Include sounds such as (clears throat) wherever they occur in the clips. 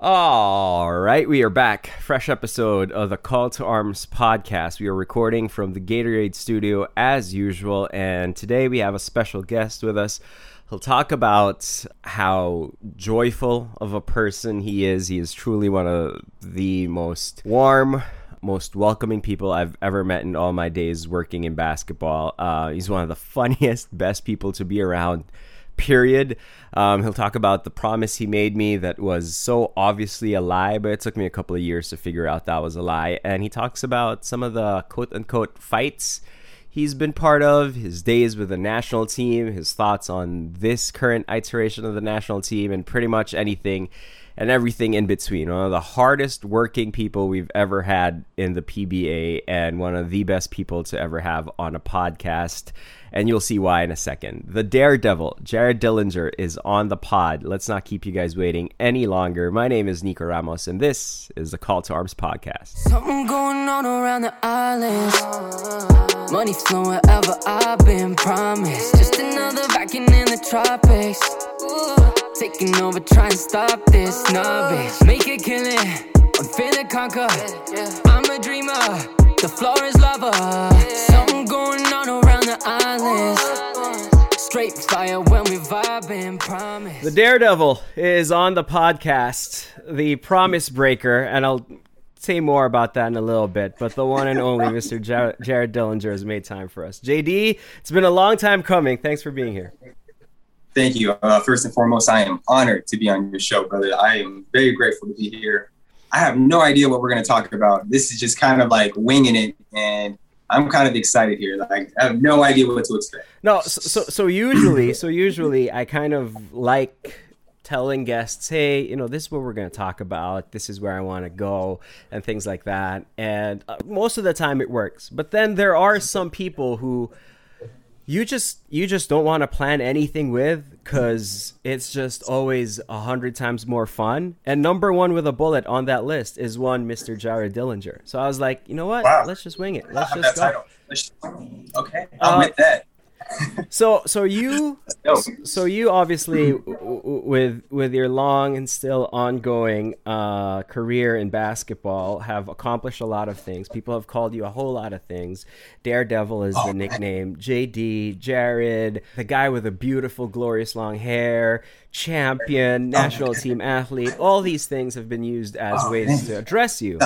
All right, we are back. Fresh episode of the Call to Arms podcast. We are recording from the Gatorade studio as usual, and today we have a special guest with us. He'll talk about how joyful of a person he is. He is truly one of the most warm, most welcoming people I've ever met in all my days working in basketball. Uh, he's one of the (laughs) funniest, best people to be around period. Um, he'll talk about the promise he made me that was so obviously a lie, but it took me a couple of years to figure out that was a lie. And he talks about some of the quote unquote fights he's been part of, his days with the national team, his thoughts on this current iteration of the national team, and pretty much anything and everything in between. One of the hardest working people we've ever had in the PBA, and one of the best people to ever have on a podcast and you'll see why in a second. The Daredevil, Jared Dillinger, is on the pod. Let's not keep you guys waiting any longer. My name is Nikko Ramos, and this is the Call to Arms podcast. Something going on around the island. Money flowing wherever I've been promised. Just another vacuum in the tropics. Taking over, trying to stop this bitch. Make it killing. I'm finna conquer. I'm a dreamer. The floor is lava. Something going on around the islands. Straight fire when we vibing, promise. The Daredevil is on the podcast, the Promise Breaker, and I'll say more about that in a little bit. But the one and only Mr. Jared, Jared Dillinger has made time for us. JD, it's been a long time coming. Thanks for being here. Thank you. Uh, first and foremost, I am honored to be on your show, brother. I am very grateful to be here. I have no idea what we're going to talk about. This is just kind of like winging it, and I'm kind of excited here. Like I have no idea what to expect. No, so so, usually, so usually I kind of like telling guests, hey, you know, this is what we're going to talk about. This is where I want to go, and things like that. And uh, most of the time it works. But then there are some people who you just you just don't want to plan anything with because it's just always a hundred times more fun. And number one with a bullet on that list is one Mr. Jared Dillinger. So I was like, you know what? Wow. Let's just wing it. Let's just go. Okay, I'm uh, with that so so you so you obviously with with your long and still ongoing uh, career in basketball have accomplished a lot of things. People have called you a whole lot of things. Daredevil is oh, the nickname. Man. JD, Jared, the guy with the beautiful, glorious long hair, champion, oh, national oh, team athlete. All these things have been used as oh, ways man. to address you.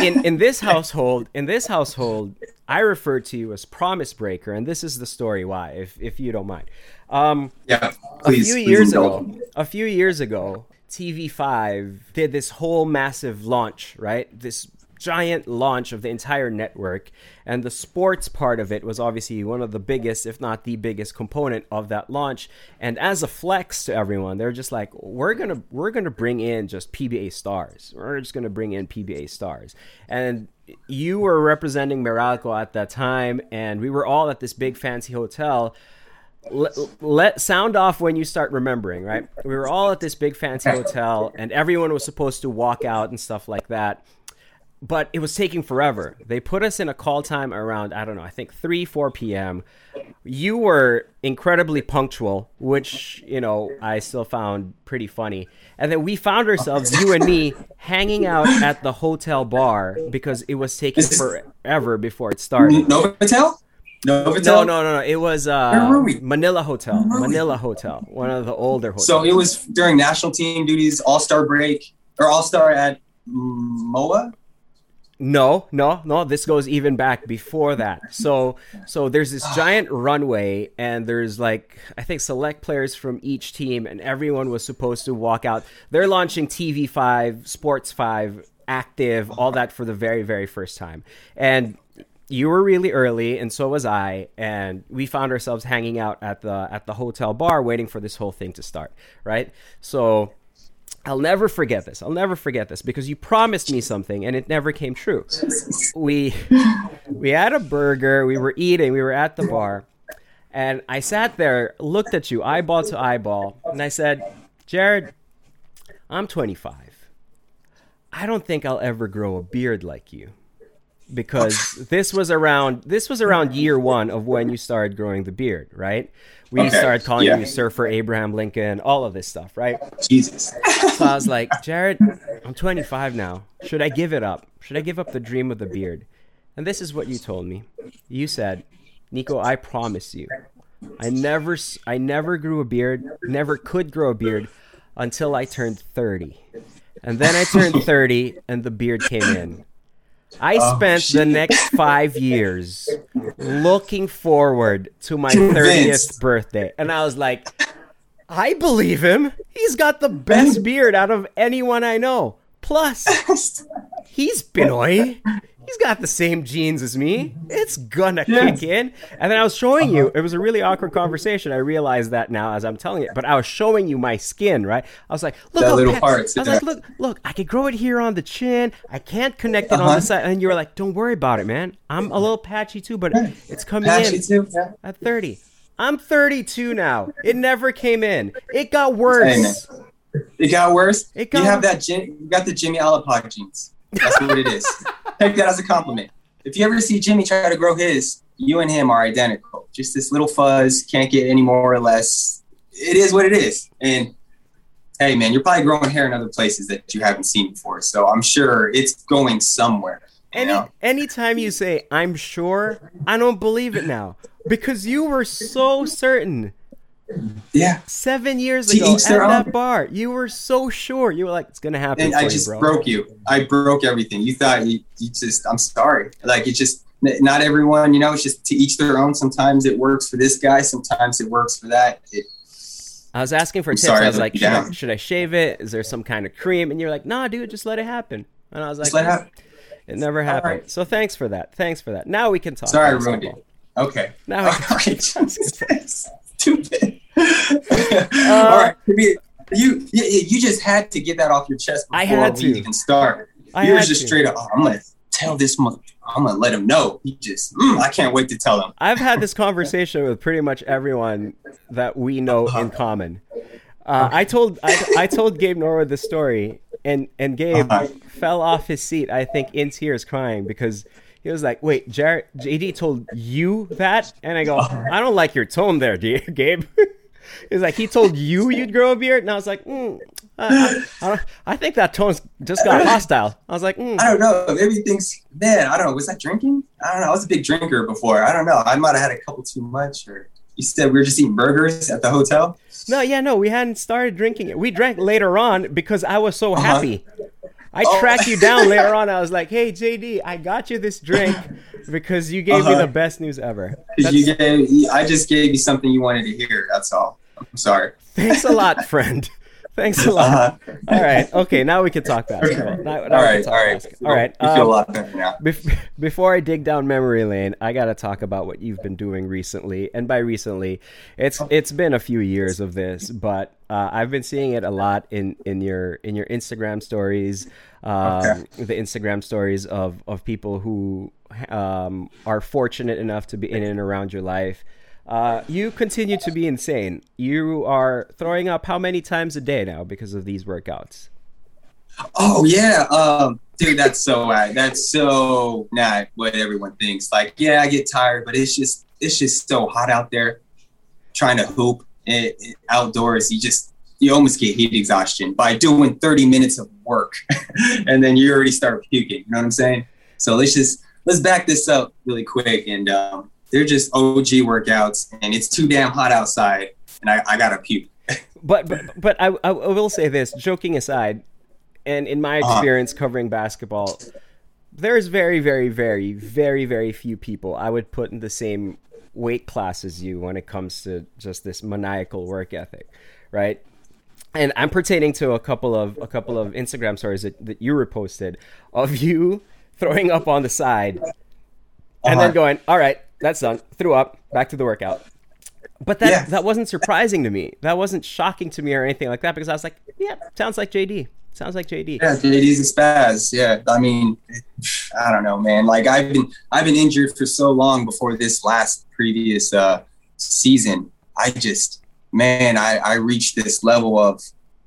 In in this (laughs) household, in this household, I refer to you as Promise Breaker, and this is the story why, if if you don't mind. Um, yeah, please, a few years ago, a few years ago, TV5 did this whole massive launch, right? This giant launch of the entire network and the sports part of it was obviously one of the biggest if not the biggest component of that launch and as a flex to everyone they're just like we're to we're to bring in just PBA stars we're just to bring in PBA stars and you were representing Meralco at that time, and we were all at this big fancy hotel. Let, let, sound off when you start remembering, right? We were all at this big fancy hotel, and everyone was supposed to walk out and stuff like that but it was taking forever. They put us in a call time around, I don't know, I think 3, 4 p.m. You were incredibly punctual, which, you know, I still found pretty funny. And then we found ourselves, you and me, hanging out at the hotel bar because it was taking forever before it started. Novotel? Novotel? No, no, no, no. It was uh, Manila Hotel. Manila Hotel, one of the older hotels. So it was during national team duties, All Star break, or All Star at MOA? No, no, no. This goes even back before that. So, so there's this giant runway, and there's like I think select players from each team, and everyone was supposed to walk out. They're launching TV Five, Sports Five, Active, all that for the very, very first time. And you were really early, and so was I, and we found ourselves hanging out at the at the hotel bar, waiting for this whole thing to start. Right. So I'll never forget this. I'll never forget this because you promised me something and it never came true. We we had a burger, we were eating, we were at the bar, and I sat there, looked at you eyeball to eyeball, and I said, "Jared, I'm 25. I don't think I'll ever grow a beard like you." because this was around this was around year one of when you started growing the beard, right? We Okay, started calling yeah. you Surfer Abraham Lincoln, all of this stuff, right? Jesus. So I was like, Jared, I'm 25 now. Should I give it up? Should I give up the dream of the beard? And this is what you told me. You said, Nikko, I promise you, I never, I never grew a beard, never could grow a beard until I turned 30. And then I turned (laughs) 30 and the beard came in. I Oh, spent the next five years looking forward to my 30th birthday. And I was like, I believe him. He's got the best beard out of anyone I know. Plus, (laughs) he's Pinoy. He's got the same genes as me. It's gonna Yes. kick in. And then I was showing you, it was a really awkward conversation. I realize that now as I'm telling it, but I was showing you my skin, right? I was like, look, That little parts, I was yeah. like, look, look, I could grow it here on the chin. I can't connect it on Uh-huh. the side. And you were like, don't worry about it, man. I'm a little patchy too, but it's coming Patchy in too. Yeah. at 30. I'm 32 now. It never came in. It got worse. It got worse. It got you have worse. that. Jim, you got the Jimmy Alapag genes. That's what it is. (laughs) Take that as a compliment. If you ever see Jimmy try to grow his, you and him are identical. Just this little fuzz. Can't get any more or less. It is what it is. And hey, man, you're probably growing hair in other places that you haven't seen before. So I'm sure it's going somewhere. Any know? anytime you say I'm sure, I don't believe it now because you were so certain Yeah. seven years To ago at that own. bar. You were so sure. You were like, it's gonna happen and I you, just bro. broke you. I broke everything. You thought you, you just. I'm sorry. Like it just. Not everyone, you know. It's just to each their own. Sometimes it works for this guy. Sometimes it works for that. It, I was asking for I'm tips. sorry I was like, should I, should I shave it? Is there some kind of cream? And you're like, Nah, dude, just let it happen. And I was like, it. It never happened. right. So thanks for that. Thanks for that. Now we can talk. Sorry, I ruined it. Okay. Now we (laughs) can right. Stupid. (laughs) All right. You, you you just had to get that off your chest before I had we to. even start. I you were just to. straight up. Oh, I'm gonna tell this mother. I'm gonna let him know. He just. mm, I can't wait to tell him. I've had this conversation with pretty much everyone that we know in common. Uh, I told I, I told Gabe Norwood this story, and and Gabe Uh-huh. fell off his seat. I think in tears, crying because he was like, "Wait, Jared, JD told you that?" And I go, "I don't like your tone there, dear (laughs) Gabe." (laughs) He's like, "He told you you'd grow a beard," and I was like, mm, I, I, I, I think that tone's just got hostile. I was like, mm. I don't know. Maybe he thinks, man, I don't know. Was that drinking? I don't know. I was a big drinker before. I don't know. I might have had a couple too much. Or you said we were just eating burgers at the hotel. No, yeah, no, we hadn't started drinking it. We drank later on because I was so happy. I Oh. tracked you down later on. I was (laughs) like, "Hey, JD, I got you this drink (laughs) because you gave me Uh-huh. the best news ever." you gave, I just gave you something you wanted to hear. That's all. I'm sorry. thanks a lot, (laughs) friend. Thanks a lot. Uh-huh. All right, okay, now we can talk (laughs) basketball. Now, now all right. talk All right. basketball. All right. You feel a um, lot better now. Bef- (laughs) before I dig down memory lane, I gotta talk about what you've been doing recently. And by recently, it's it's been a few years of this, but uh, I've been seeing it a lot in, in your in your Instagram stories, um, Okay. the Instagram stories of of people who um, are fortunate enough to be in and around your life. Uh, you continue to be insane. You are throwing up how many times a day now because of these workouts? Oh yeah, um, dude, that's so that's so not what everyone thinks. Like, yeah, I get tired, but it's just it's just so hot out there, trying to hoop it, it- outdoors. You just you almost get heat exhaustion by doing 30 minutes of work, (laughs) and then you already start puking. You know what I'm saying? So let's just let's back this up really quick. And um, they're just OG workouts, and it's too damn hot outside, and I, I gotta puke. (laughs) but but, but I, I will say this joking aside and in my Uh-huh. experience covering basketball there's very very very very very few people i would put in the same weight class as you when it comes to just this maniacal work ethic right and i'm pertaining to a couple of a couple of instagram stories that, that you reposted of you throwing up on the side and then Uh-huh. going all right that's done threw up back to the workout but that Yeah. that wasn't surprising to me. That wasn't shocking to me or anything like that because I was like, yeah, sounds like JD. Sounds like JD. Yeah, JD's a spaz. Yeah, I mean, I don't know, man. Like I've been, I've been injured for so long before this last previous uh, season. I just, man, I, I reached this level of,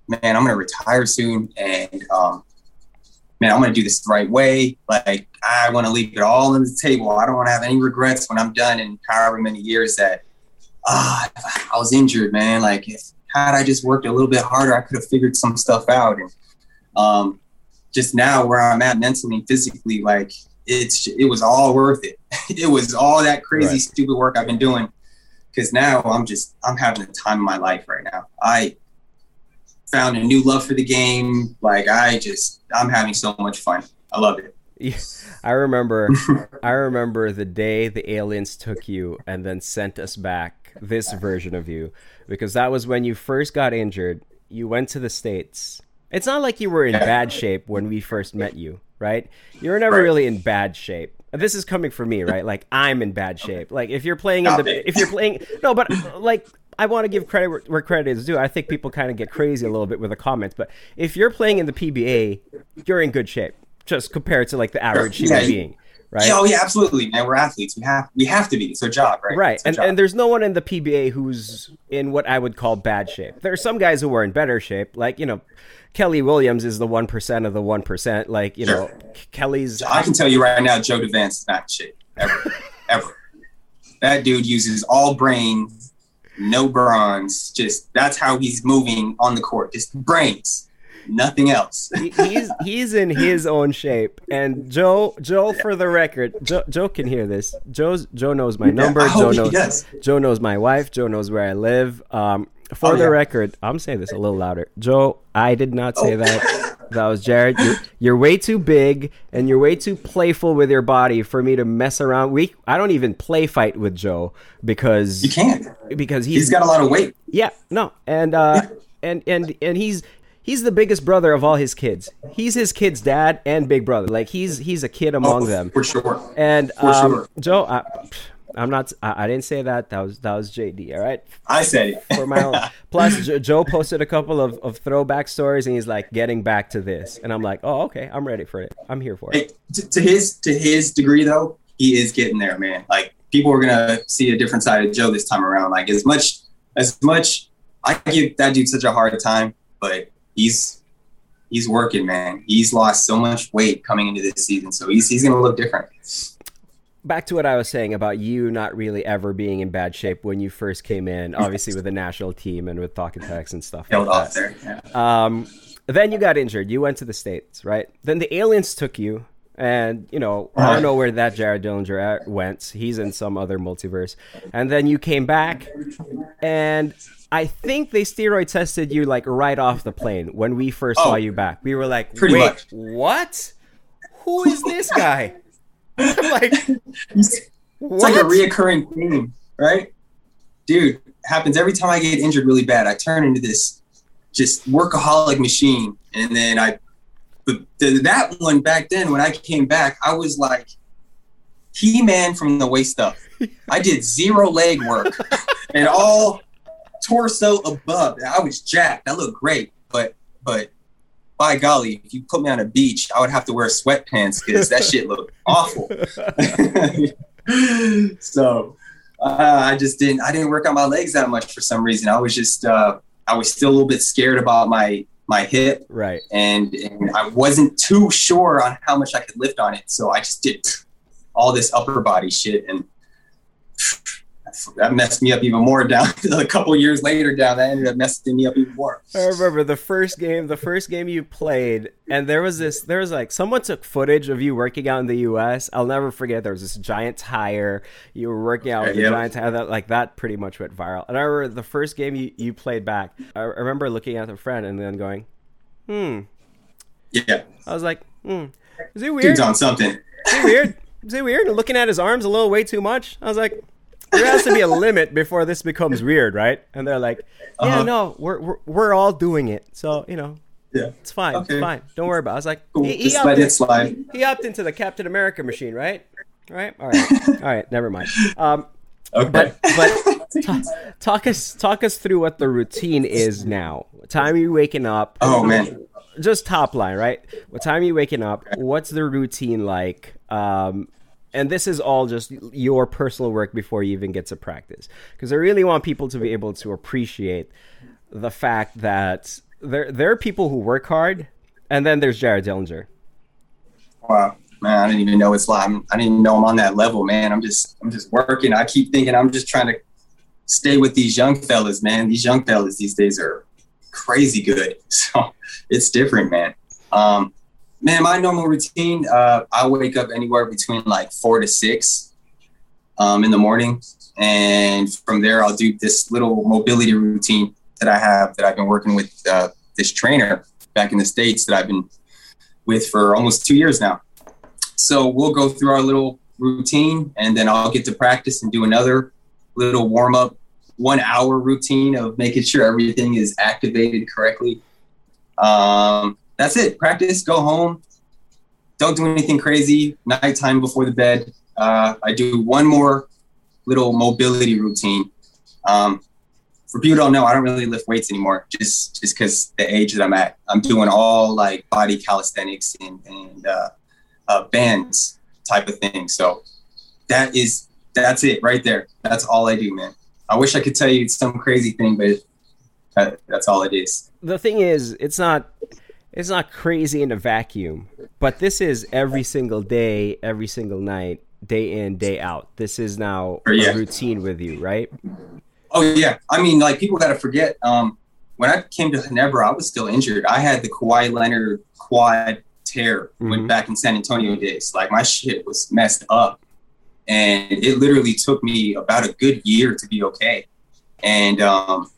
man, I'm gonna retire soon, and um, man, I'm gonna do this the right way. Like I want to leave it all on the table. I don't want to have any regrets when I'm done in however many years that ah, I was injured, man. Like if had I just worked a little bit harder, I could have figured some stuff out. And um, just now where I'm at mentally and physically, like it's it was all worth it. (laughs) it was all that crazy right. stupid work I've been doing. Because now I'm just I'm having the time of my life right now. I found a new love for the game. Like I just I'm having so much fun. I love it. Yeah, I remember (laughs) I remember the day the aliens took you and then sent us back this version of you because that was when you first got injured. You went to the states. It's not like you were in bad shape when we first met you, right? You were never really in bad shape. This is coming from me, right? Like I'm in bad shape. Like if you're playing in the if you're playing no, but like I want to give credit where, credit is due. I think people kind of get crazy a little bit with the comments, but if you're playing in the PBA, you're in good shape, just compared to like the average human yeah. being. Right? Yeah, oh yeah, absolutely, man. We're athletes. We have we have to be. It's our job, right? Right. And job. and there's no one in the PBA who's in what I would call bad shape. There are some guys who are in better shape, like you know, Kelly Williams is the one percent of the one percent. Like you sure. know, Kelly's. I can tell you right now, Joe Devance is not in shape ever, (laughs) ever. That dude uses all brains no bronze. Just that's how he's moving on the court. Just brains, nothing else. he's he's in his own shape. And Joe, Joe, for the record, Joe, Joe can hear this. Joe's Joe knows my number. Yeah, Joe knows Yes. Joe knows my wife. Joe knows where I live. Um, for oh, the yeah. record, I'm saying this a little louder. Joe, I did not say oh. that. That was Jared. You're, you're, way too big and you're way too playful with your body for me to mess around. We I don't even play fight with Joe because you can't because he's, he's got a lot of weight. Yeah, no, and uh, and and and he's he's the biggest brother of all his kids. He's his kid's dad and big brother. Like he's he's a kid among oh, them for sure. And for um, sure. Joe, I, I'm not. I, I, didn't say that. That was that was JD. All right. I said it for my own. (laughs) Plus, Joe posted a couple of, of throwback stories, and he's like, "Getting back to this," and I'm like, "Oh, okay. I'm ready for it. I'm here for it." Hey, to, to his to his degree, though, he is getting there, man. Like people are gonna see a different side of Joe this time around. Like as much as much, I give that dude such a hard time, but he's he's working, man. He's lost so much weight coming into this season, so he's he's gonna look different back to what I was saying about you not really ever being in bad shape when you first came in, obviously with the national team and with Talk 'N Text and stuff like off that. There, yeah. Um, then you got injured. You went to the states, right? Then the aliens took you, and you know I don't know where that Jared Dillinger went. He's in some other multiverse. And then you came back, and I think they steroid tested you like right off the plane when we first oh, saw you back. We were like, "Wait, much. what? Who is this guy?" (laughs) like, it's what? like a reoccurring theme, right? Dude, happens every time I get injured really bad. I turn into this just workaholic machine, and then I. But the, that one back then, when I came back, I was like He Man from the waist up. I did zero leg work (laughs) and all torso above. I was jacked. I looked great, but but by golly, if you put me on a beach, I would have to wear sweatpants because that shit looked awful. (laughs) so uh, I just didn't. I didn't work on my legs that much for some reason. I was just. Uh, I was still a little bit scared about my my hip. Right. And and I wasn't too sure on how much I could lift on it, so I just did all this upper body shit and that messed me up even more down (laughs) a couple years later down that ended up messing me up even more. I remember the first game the first game you played and there was this there was like someone took footage of you working out in the us i'll never forget there was this giant tire you were working out with a giant tire that like that pretty much went viral. And i remember the first game you, you played back i remember looking at a friend and then going hmm. Yeah. I was like hmm. Is he weird? Dude's on something. Is he weird? Is he weird? Looking at his arms a little way too much? I was like there has to be a limit before this becomes weird, right? And they're like, yeah, uh-huh. no, we're, we're we're all doing it, so you know, yeah, it's fine, okay. it's fine. Don't worry about. it. I was like, cool. he, he it, slide. He opted into the Captain America machine, right? Right. All right. all right. Never mind. Um, okay. But but (laughs) talk, talk us talk us through what the routine is now. What time are you waking up? Oh man. Just top line, right? What time are you waking up? What's the routine like? Um, and this is all just your personal work before you even get to practice because i really want people to be able to appreciate the fact that there there are people who work hard and then there's jared dillinger Wow, man, I didn't even know it's like I'm, didn't even know I'm on that level, man. I'm just I'm just working. I keep thinking I'm just trying to stay with these young fellas, man. These young fellas these days are crazy good. (laughs) So it's different, man. Um, man, my normal routine, uh, I wake up anywhere between like four to six um, in the morning. And from there, I'll do this little mobility routine that I have that I've been working with uh, this trainer back in the States that I've been with for almost two years now. So we'll go through our little routine and then I'll get to practice and do another little warm up one hour routine of making sure everything is activated correctly. Um, that's it. Practice, go home. Don't do anything crazy. Nighttime before the bed. Uh, I do one more little mobility routine. Um, for people don't know, I don't really lift weights anymore, just just because the age that I'm at. I'm doing all like body calisthenics and, and uh, uh, bands type of thing. So that is that's it right there. That's all I do, man. I wish I could tell you some crazy thing, but that, that's all it is. The thing is, it's not it's not crazy in a vacuum, but this is every single day, every single night, day in, day out. This is now Yeah. a routine with you, right? Oh yeah, I mean, like people got to forget. Um, when I came to Ginebra, I was still injured. I had the Kawhi Leonard quad tear when Mhm. back in San Antonio days. Like my shit was messed up, and it literally took me about a good year to be okay. And um,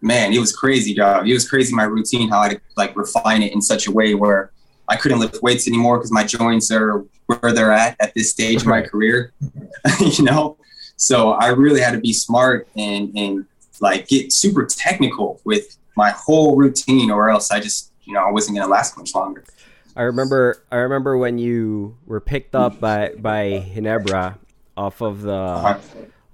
man, it was crazy, dog. It was crazy my routine how I like refine it in such a way where I couldn't lift weights anymore because my joints are where they're at at this stage of my career. (laughs) you know, so I really had to be smart and and like get super technical with my whole routine, or else I just you know I wasn't gonna last much longer. I remember I remember when you were picked up by by Ginebra off of the Uh-huh.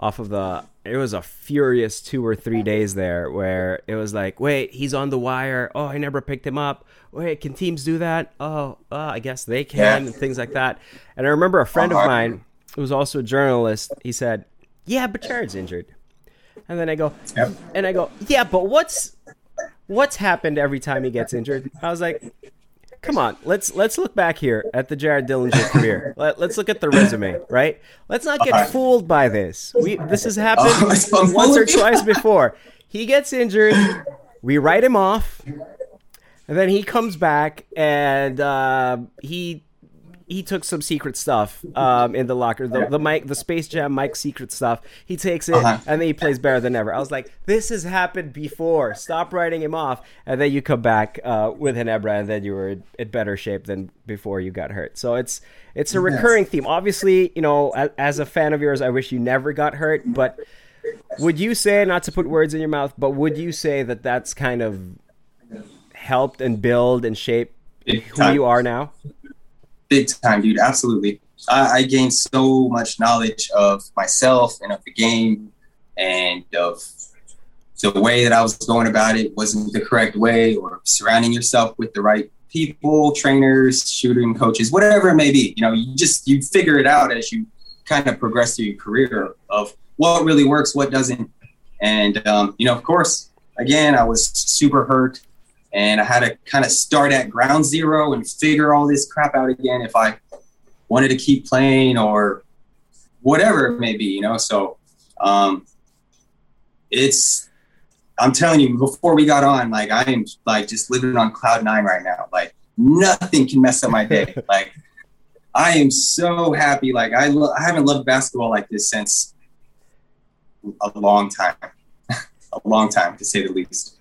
Off of the it was a furious two or three days there where it was like wait he's on the wire oh I never picked him up wait can teams do that oh uh, I guess they can Yeah. and things like that and I remember a friend of Uh-huh. mine who was also a journalist he said yeah but Jared's injured and then I go Yep. and I go yeah but what's what's happened every time he gets injured I was like come on let's let's look back here at the Jared Dillinger career. (laughs) Let, let's look at the resume right? Let's not get Alright. fooled by this. We this has happened Oh, once or twice (laughs) before. He gets injured we write him off and then he comes back and uh, he he took some secret stuff um, in the locker the, the Mike the Space Jam Mike secret stuff. He takes it Uh-huh. and then he plays better than ever. I was like this has happened before. Stop writing him off. And then you come back uh, with Ginebra and then you were in better shape than before you got hurt. So it's it's a recurring theme. Obviously you know as, as a fan of yours I wish you never got hurt but would you say not to put words in your mouth but would you say that that's kind of helped and build and shape who you are now big time, dude. Absolutely. I, I gained so much knowledge of myself and of the game and of the way that I was going about it wasn't the correct way, or surrounding yourself with the right people, trainers, shooting coaches, whatever it may be. You know, you just you figure it out as you kind of progress through your career of what really works, what doesn't. And um, you know, of course, again, I was super hurt and I had to kind of start at ground zero and figure all this crap out again if I wanted to keep playing or whatever it may be, you know. So um, it's I'm telling you, before we got on, like I am like just living on cloud nine right now. Like nothing can mess up my day. (laughs) like I am so happy. Like I lo- I haven't loved basketball like this since a long time, (laughs) a long time to say the least.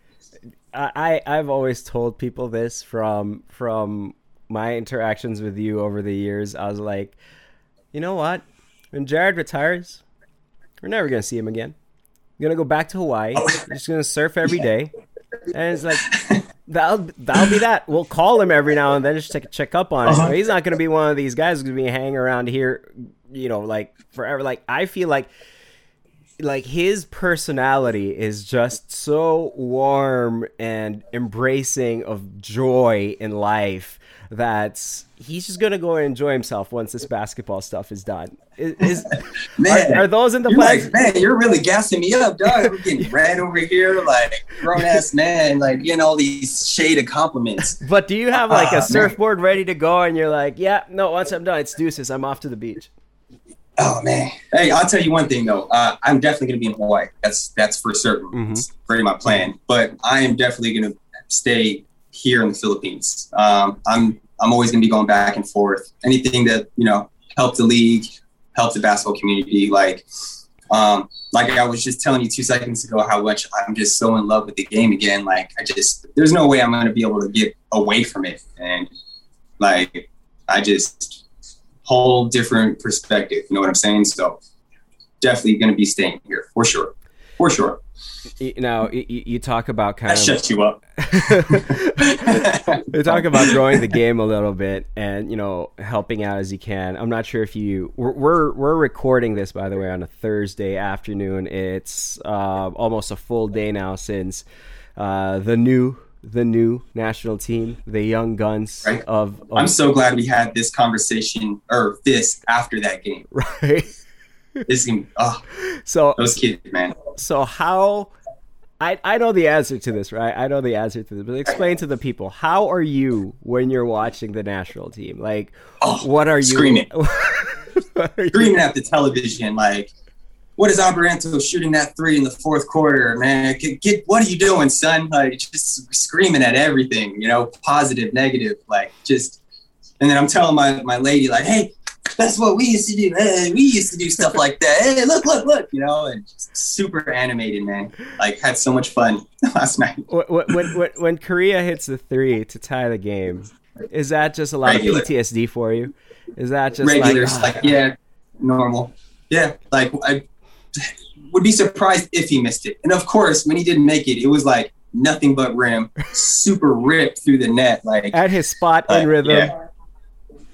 I, I've always told people this from from my interactions with you over the years. I was like, you know what? When Jared retires, we're never gonna see him again. We're gonna go back to Hawaii. We're just gonna surf every (laughs) day, and it's like that'll that'll be that. We'll call him every now and then just to check up on him. Uh-huh. He's not gonna be one of these guys who's gonna be hanging around here, you know, like forever. Like I feel like like his personality is just so warm and embracing of joy in life that he's just gonna go and enjoy himself once this basketball stuff is done. Is, (laughs) Man, are, are those in the plans? like, man, you're really gassing me up, dog. We're getting (laughs) red over here, like grown ass man, like getting all these shade of compliments. (laughs) but do you have like a ah, man. surfboard ready to go and you're like, yeah, no, once I'm done, it's deuces. I'm off to the beach. Oh man. Hey, I'll tell you one thing though. Uh, I'm definitely gonna be in Hawaii. That's that's for certain. Mhm. It's pretty my plan. But I am definitely gonna stay here in the Philippines. Um, I'm I'm always gonna be going back and forth. Anything that you know help the league, help the basketball community. Like um, like I was just telling you two seconds ago, how much I'm just so in love with the game again. Like I just there's no way I'm gonna be able to get away from it. And like I just whole different perspective. You know what I'm saying? So definitely going to be staying here for sure, for sure. Now you talk about kind That of shuts you up. (laughs) we talk about growing the (laughs) game a little bit and you know helping out as you can i'm not sure if you we're we're, we're recording this by the way on a thursday afternoon it's uh, almost a full day now since uh, the new the new national team the young guns Right. of, of I'm so glad we had this conversation or this after that game. (laughs) right This game, oh, ah. so those kids, man. so how I, I know the answer to this, right? I know the answer to this, but explain to the people how are you when you're watching the national team? Like, Oh, what are you screaming. (laughs) what are you- screaming at the television like, "What is Alberto shooting that three in the fourth quarter, man? Get, get what are you doing, son?" Like just screaming at everything, you know, positive, negative, like just. And then I'm telling my my lady like, "Hey, that's what we used to do. Hey, we used to do stuff like that. Hey, look, look, look, you know." And just super animated, man. Like had so much fun (laughs) last night. When, when, when, when Korea hits the three to tie the game, is that just a lot Regular. of PTSD for you? Is that just Regulars, like, like, ah. yeah, normal. Yeah, like I would be surprised if he missed it. And of course, when he didn't make it, it was like nothing but rim, super ripped through the net. Like, at his spot like, in rhythm? Yeah.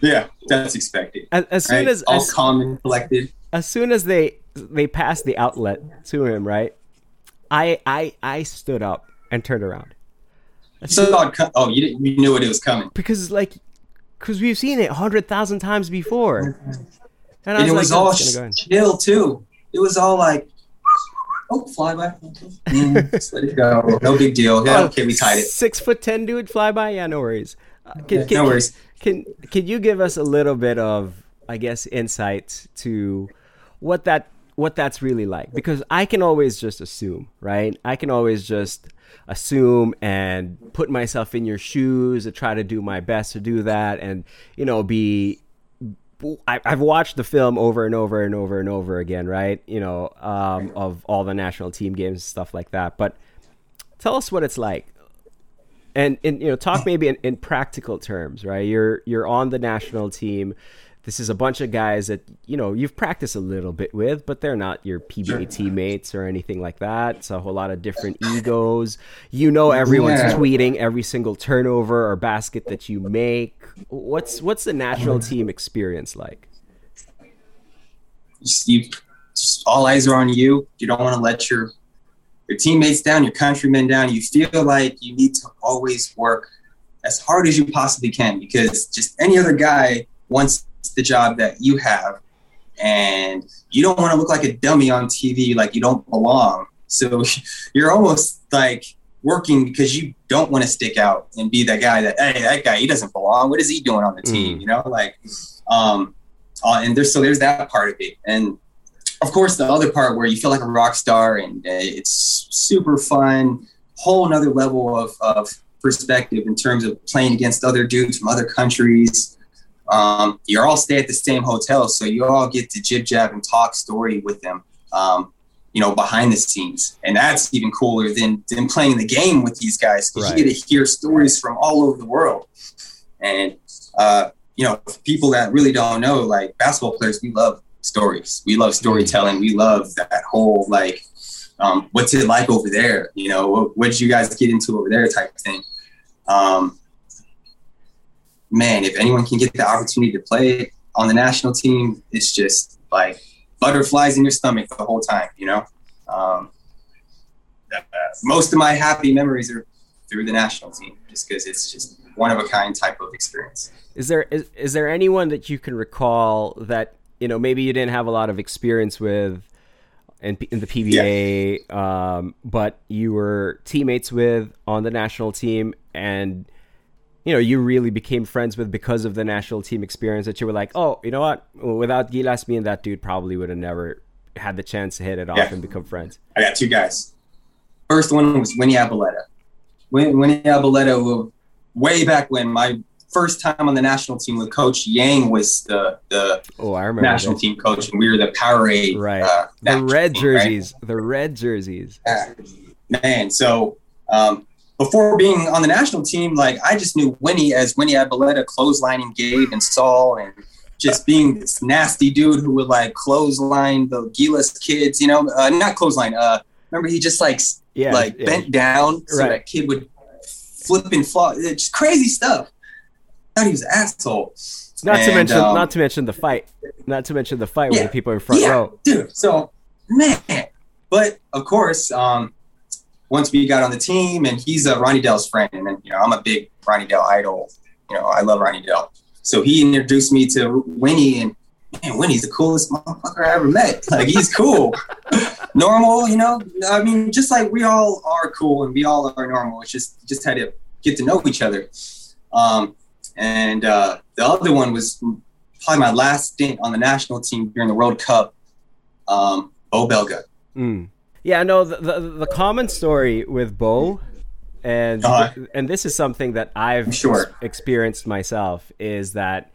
Yeah, that's expected. As, as soon Right? as all as, calm and collected. as soon as they they passed the outlet to him, right? I I I stood up and turned around. So thought, oh, you didn't, you knew what it was coming. because like because we've seen it a hundred thousand times before mm-hmm. and i And was, it was like all "Oh, chill too. It was all like, oh, fly by. Mm, just let it go. No big deal. Yeah, okay, we tied it. six foot ten dude fly by yeah no worries uh, can, Yeah, can, no worries. can can you give us a little bit of i guess insight to what that what that's really like because i can always just assume right i can always just assume and put myself in your shoes and try to do my best to do that and you know be I, I've watched the film over and over and over and over again, right? You know, um, of all the national team games and stuff like that. But tell us what it's like, and and you know, talk (clears throat) maybe in, in practical terms, right? You're you're on the national team. This is a bunch of guys that you know you've practiced a little bit with, but they're not your PBA teammates or anything like that. It's a whole lot of different egos. You know, everyone's Yeah. tweeting every single turnover or basket that you make. What's what's the national team experience like? just, you, just all eyes are on you. You don't want to let your your teammates down, your countrymen down. You feel like you need to always work as hard as you possibly can because just any other guy wants the job that you have, and you don't want to look like a dummy on TV, like you don't belong. So (laughs) you're almost like working because you don't want to stick out and be that guy that hey that guy he doesn't belong. What is he doing on the team? You know, like um, uh, and there's so there's that part of it, and of course the other part where you feel like a rock star and uh, it's super fun, whole another level of, of perspective in terms of playing against other dudes from other countries. Um, you all stay at the same hotel, so you all get to jib jab and talk story with them. Um, you know, behind the scenes, and that's even cooler than than playing the game with these guys because Right. you get to hear stories from all over the world. And uh, you know, people that really don't know, like basketball players, we love stories. We love storytelling. We love that whole like, um, what's it like over there? You know, what, what did you guys get into over there type thing. Um, man, if anyone can get the opportunity to play on the national team, it's just like butterflies in your stomach the whole time, you know? Um, uh, most of my happy memories are through the national team, just because it's just one of a kind type of experience. Is there is, is there anyone that you can recall that you know maybe you didn't have a lot of experience with in, in the PBA, yeah. um, but you were teammates with on the national team, and you know you really became friends with because of the national team experience. That you were like, oh, you know what? Without Gilas, me and that dude probably would have never had the chance to hit it off yeah. and become friends. I got two guys. First one was Winnie Arboleda. Winnie Arboleda, way back when my first time on the national team with Coach Yeng was the the oh, I remember national that. team coach, and we were the Powerade. Right. Uh, the red team, jerseys. Right? The red jerseys. Yeah. Man, so um, before being on the national team, like I just knew Winnie as Winnie Arboleda, clotheslining Gabe and Saul, and just being this nasty dude who would like clothesline the Gilas kids. You know, uh, not clothesline. Uh, remember he just like yeah, like yeah. bent down so right. that kid would flip and fall. It's just crazy stuff thought he was an asshole. Not and, to mention, um, not to mention the fight. Not to mention the fight yeah, with the people in front yeah, row. Dude, so man, but of course, um, once we got on the team, and he's a Ranidel's friend, and you know I'm a big Ranidel idol. You know, I love Ranidel. So he introduced me to Winnie, and man, Winnie's the coolest motherfucker I ever met. Like he's cool, (laughs) normal. You know, I mean, just like we all are cool, and we all are normal. It's just just had to get to know each other. Um, and uh, the other one was probably my last stint on the national team during the World Cup. Um, Beau Belga. Mm. Yeah, no, the, the, the common story with Beau, and uh, and this is something that I've sure. experienced myself, is that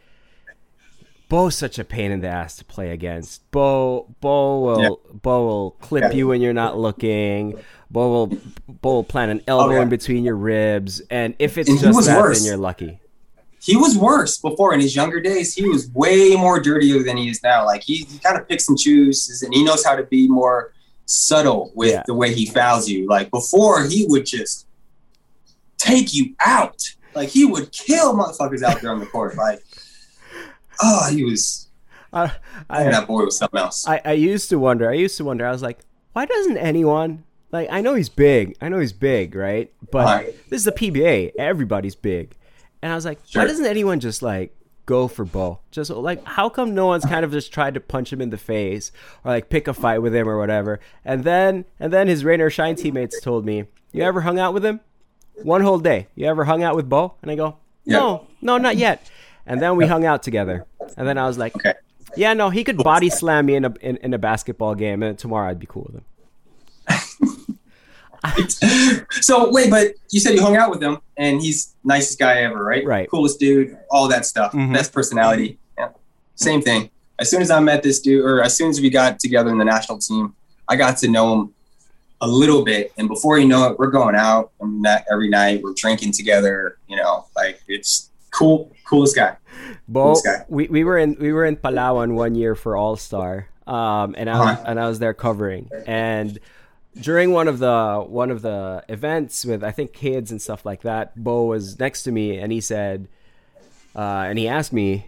Beau's such a pain in the ass to play against. Beau Beau will yeah. Beau will clip yeah. you when you're not looking. Beau will Beau will plant an elbow oh, yeah. in between your ribs, and if it's and just that, worse. then you're lucky he was worse before in his younger days. He was way more dirtier than he is now. Like he, he kind of picks and chooses, and he knows how to be more subtle with yeah. the way he fouls you. Like before, he would just take you out. Like he would kill motherfuckers out there on the court. Like, (laughs) oh, he was. Uh, I, that boy was something else. I, I used to wonder. I used to wonder. I was like, why doesn't anyone like? I know he's big. I know he's big, right? But right. this is the PBA. Everybody's big and I was like, sure. why doesn't anyone just like go for Beau? Just like, how come no one's kind of just tried to punch him in the face or like pick a fight with him or whatever? And then, and then his Rain or Shine teammates told me, you ever hung out with him? One whole day. You ever hung out with Beau? And I go, no, no, not yet. And then we hung out together. And then I was like, okay. yeah, no, he could body slam me in a in, in a basketball game, and tomorrow I'd be cool with him. (laughs) (laughs) so wait, but you said you hung out with him, and he's nicest guy ever, right? Right. Coolest dude, all that stuff. Mm-hmm. Best personality. Yeah. Same thing. As soon as I met this dude, or as soon as we got together in the national team, I got to know him a little bit, and before you know it, we're going out and every night. We're drinking together. You know, like it's cool, coolest guy. Beau, coolest guy. we, we were in we were in Palawan one year for All Star, um, and I was, uh-huh. and I was there covering and during one of the one of the events with I think kids and stuff like that, Beau was next to me and he said, uh, and he asked me,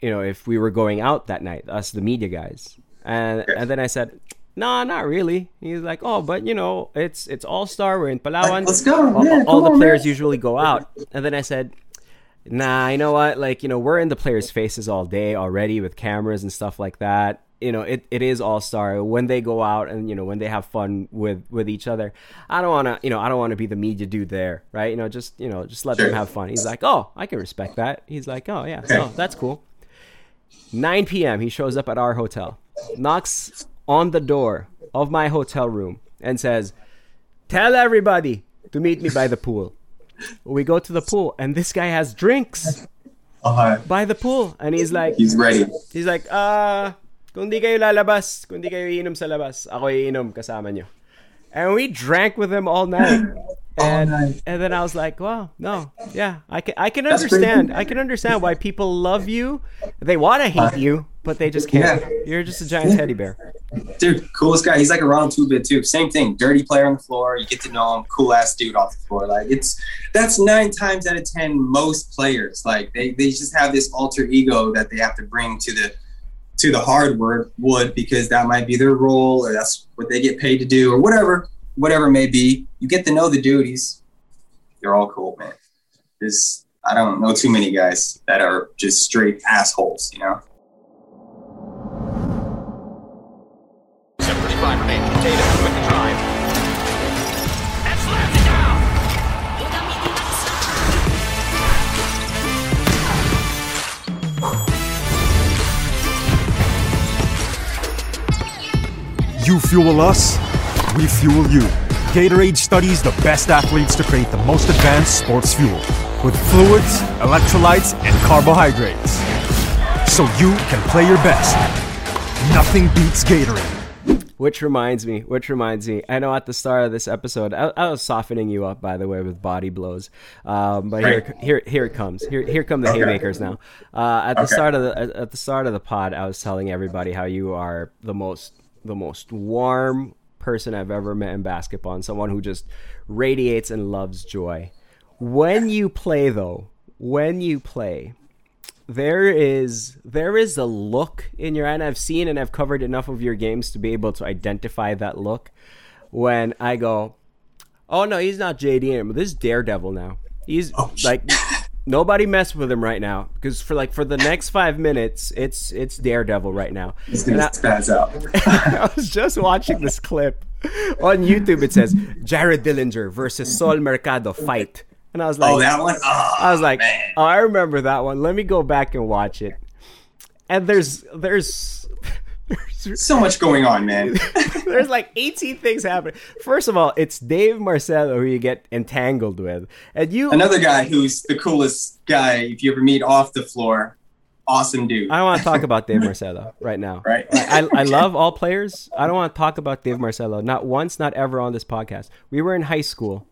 you know, if we were going out that night, us the media guys, and and then I said, no, nah, not really. He's like, oh, but you know, it's it's All Star. We're in Palawan. Let's go. All, the on, players man. usually go out, and then I said. Nah, you know what? Like, you know, we're in the players' faces all day already with cameras and stuff like that. You know it, it is all star when they go out and you know when they have fun with with each other i don't want to you know i don't want to be the media dude there right? You know just you know just let sure. them have fun. He's like oh i can respect that. He's like oh yeah. Okay. oh that's cool. 9 p.m he shows up at our hotel knocks on the door of my hotel room and says tell everybody to meet me by the pool we go to the pool and this guy has drinks uh-huh. by the pool and he's like he's ready he's like uh Kung di kayo lalabas, kung di kayo iinom sa labas, ako iinom kasama nyo. And we drank with him all night. (laughs) And, all night. and then I was like, wow, no, yeah, I can, I can understand. I can understand why people love you. They want to hate uh, you, but they just can't. Yeah. You're just a giant yeah. teddy bear. Dude, coolest guy. He's like a Ronald Tubid too. Same thing. Dirty player on the floor. You get to know him. Cool ass dude off the floor. Like it's that's nine times out of ten most players. Like they, they just have this alter ego that they have to bring to the to the hard work would because that might be their role or that's what they get paid to do or whatever, whatever it may be. You get to know the duties. They're all cool, man. There's I don't know too many guys that are just straight assholes, you know. You fuel us, we fuel you. Gatorade studies the best athletes to create the most advanced sports fuel with fluids, electrolytes, and carbohydrates. So you can play your best. Nothing beats Gatorade. Which reminds me, which reminds me, I know at the start of this episode, I, I was softening you up, by the way, with body blows. Um, but here, Right. here, here it comes. Here, here come the Okay. haymakers now. Uh, at the start of the at- at the start of the pod, I was telling everybody how you are the most the most warm person I've ever met in basketball, and someone who just radiates and loves joy. When you play, though, when you play, there is there is a look in your eye and I've seen and I've covered enough of your games to be able to identify that look when I go, Oh no, he's not JD anymore. This is Daredevil now. He's Oh, like (laughs) nobody mess with him right now. Because for like for the next five minutes it's it's Daredevil right now. And gonna spaz out. I was just watching this clip on YouTube. It says Jared Dillinger versus Sol Mercado fight. And I was like, oh, that one? Oh, I was like, oh, I remember that one. Let me go back and watch it. And there's there's, so much going on, man. (laughs) there's like 18 things happening. First of all, it's Dave Marcelo who you get entangled with, and you. Another guy who's the coolest guy if you ever meet off the floor. Awesome dude. I don't want to talk about Dave (laughs) Marcelo right now. Right. I, I, I (laughs) love all players. I don't want to talk about Dave Marcelo. Not once, not ever on this podcast. We were in high school.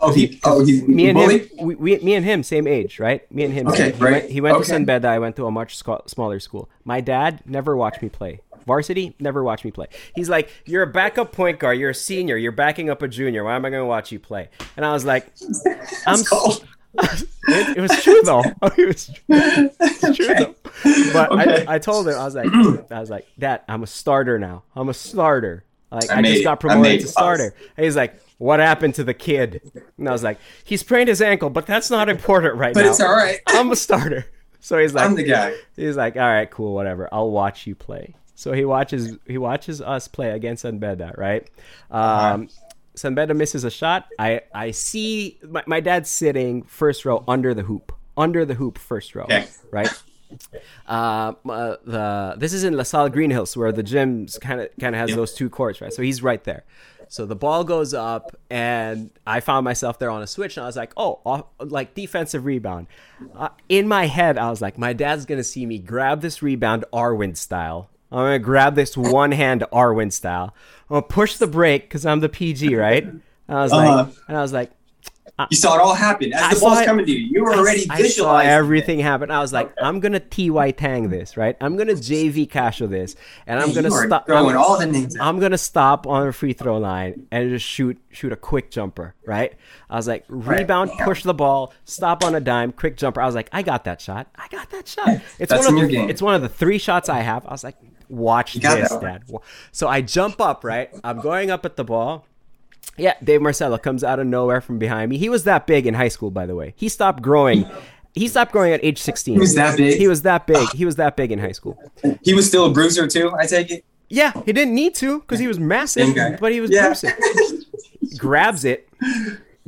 Oh, he, oh, he's me and bully? him, we, we, me and him, same age, right? Me and him. Okay, same- he right. Went, he went to Okay. San Beda. I went to a much smaller school. My dad never watched me play. Varsity never watched me play. He's like, "You're a backup point guard. You're a senior. You're backing up a junior. Why am I going to watch you play?" And I was like, (laughs) "I'm." Cold. it, (laughs) it was true though. (laughs) it was it's true Okay. though. But Okay. I, I told him I was like, (clears throat) I was like, Dad, I'm a starter now. I'm a starter. Like I I, made just got promoted to starter. And he's like, What happened to the kid? And I was like, He sprained his ankle, but that's not important right But now. But it's all right. (laughs) I'm a starter. So he's like, I'm the guy. He's like, all right, cool, whatever. I'll watch you play. So he watches he watches us play against San Beda, right? Um, San Beda misses a shot. I I see my, my dad's sitting first row under the hoop, under the hoop, first row, Okay. right? Uh, uh, the this is in La Salle Green Hills where the gym's kind of kind of has Yep. those two courts, right? So he's right there. So the ball goes up, and I found myself there on a switch, and I was like, "Oh, off, like defensive rebound." Uh, in my head, I was like, "My dad's gonna see me grab this rebound Arwind style. I'm gonna grab this one hand Arwind style. I'm gonna push the break because I'm the PG, right?" And I was Uh-huh. like, and I was like, You saw it all happen as I the ball's it- coming to you. You were already I saw visualizing. everything happen. I was like, I'm gonna Ty Tang this, right? I'm gonna JV Casio this, and I'm gonna stop. throwing I'm, all the names. out. I'm gonna stop on the free throw line and just shoot shoot a quick jumper, right? I was like, rebound, yeah. push the ball, stop on a dime, quick jumper. I was like, I got that shot. I got that shot. (laughs) It's That's one of the, game. It's one of the three shots I have. I was like, watch this, Dad. So I jump up, right? I'm going up at the ball. Yeah, Dave Marcelo comes out of nowhere from behind me. He was that big in high school, by the way. He stopped growing. He stopped growing at age 16. He was that big? He was that big. He was that big in high school. He was still a bruiser too. I take it. Yeah, he didn't need to because he was massive, but he was Yeah. bruising. grabs it,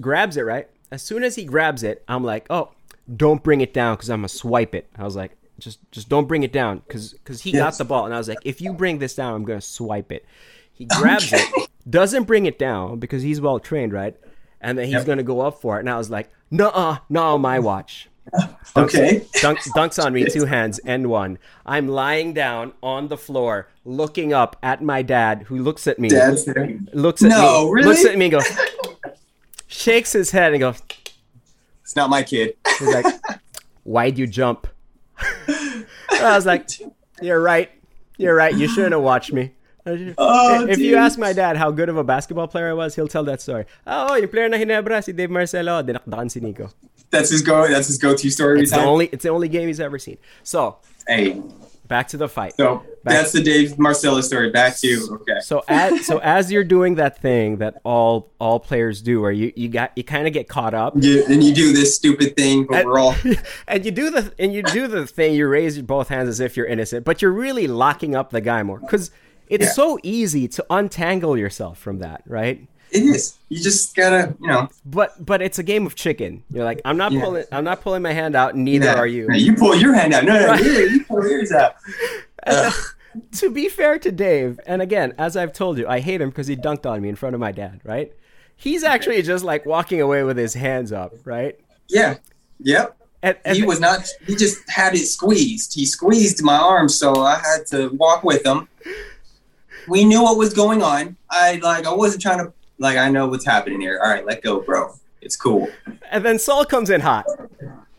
grabs it, right? As soon as he grabs it, I'm like, oh, don't bring it down because I'm gonna swipe it. I was like, just just don't bring it down because he got the ball, and I was like, if you bring this down, I'm gonna swipe it. He grabs it, doesn't bring it down because he's well trained, right? And then he's Yep. gonna go up for it, and I was like, no, no, my watch. (laughs) Okay. Dunk, dunks on me, (laughs) two hands, and one. I'm lying down on the floor, looking up at my dad, who looks at me, Dad's there. looks at No, me, really? looks at me, and goes, shakes his head, and goes, It's not my kid. he's like, "Why'd you jump?" (laughs) I was like, "You're right, you're right. You shouldn't have watched me." Oh, if you ask my dad how good of a basketball player I was, he'll tell that story. Oh, oh yung player na Ginebra, si Dave Marcelo, dinakdakan si Nikko. That's his go. That's his go-to story. It's the time. only, it's the only game he's ever seen. So Hey, back to the fight. So Back- that's the Dave Marcelo's story. Back to okay. So as so as you're doing that thing that all all players do, where you you got you kind of get caught up, You, and you do this stupid thing, but we're all (laughs) and you do the and you do the thing. You raise both hands as if you're innocent, but you're really locking up the guy more because it's Yeah. so easy to untangle yourself from that, right? it is. You just gotta, you know. But but it's a game of chicken. You're like, I'm not Yeah. pulling I'm not pulling my hand out. Neither yeah. are you. Yeah, You pull your hand out. No, no, you, you pull yours out. (laughs) Uh, to be fair to Dave, and again, as I've told you, I hate him because he dunked on me in front of my dad, right? He's actually just like walking away with his hands up, right? Yeah. Yep. And, and he was not. He just had it squeezed. He squeezed my arm, so I had to walk with him. We knew what was going on. I like. I wasn't trying to. Like. I know what's happening here. All right, let go, bro. It's cool. and then Sol comes in hot.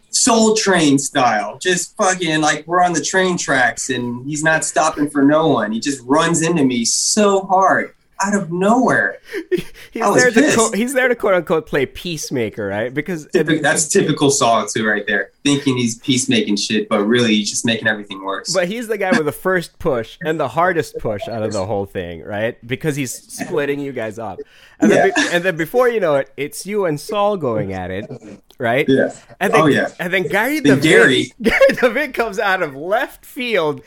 Soul Train style, just fucking like we're on the train tracks, and he's not stopping for no one. He just runs into me so hard out of nowhere. He's there to co- he's there to quote unquote play peacemaker, right? Because that's typical Sol too, right there. Thinking he's peacemaking shit, but really he's just making everything worse. But he's the guy with the (laughs) first push and the hardest push out of the whole thing, right? Because he's splitting you guys up. And, then, be- and then before you know it, it's you and Sol going at it, right? yeah. And then, oh yeah. And then Gary the Gary- Gary David comes out of left field,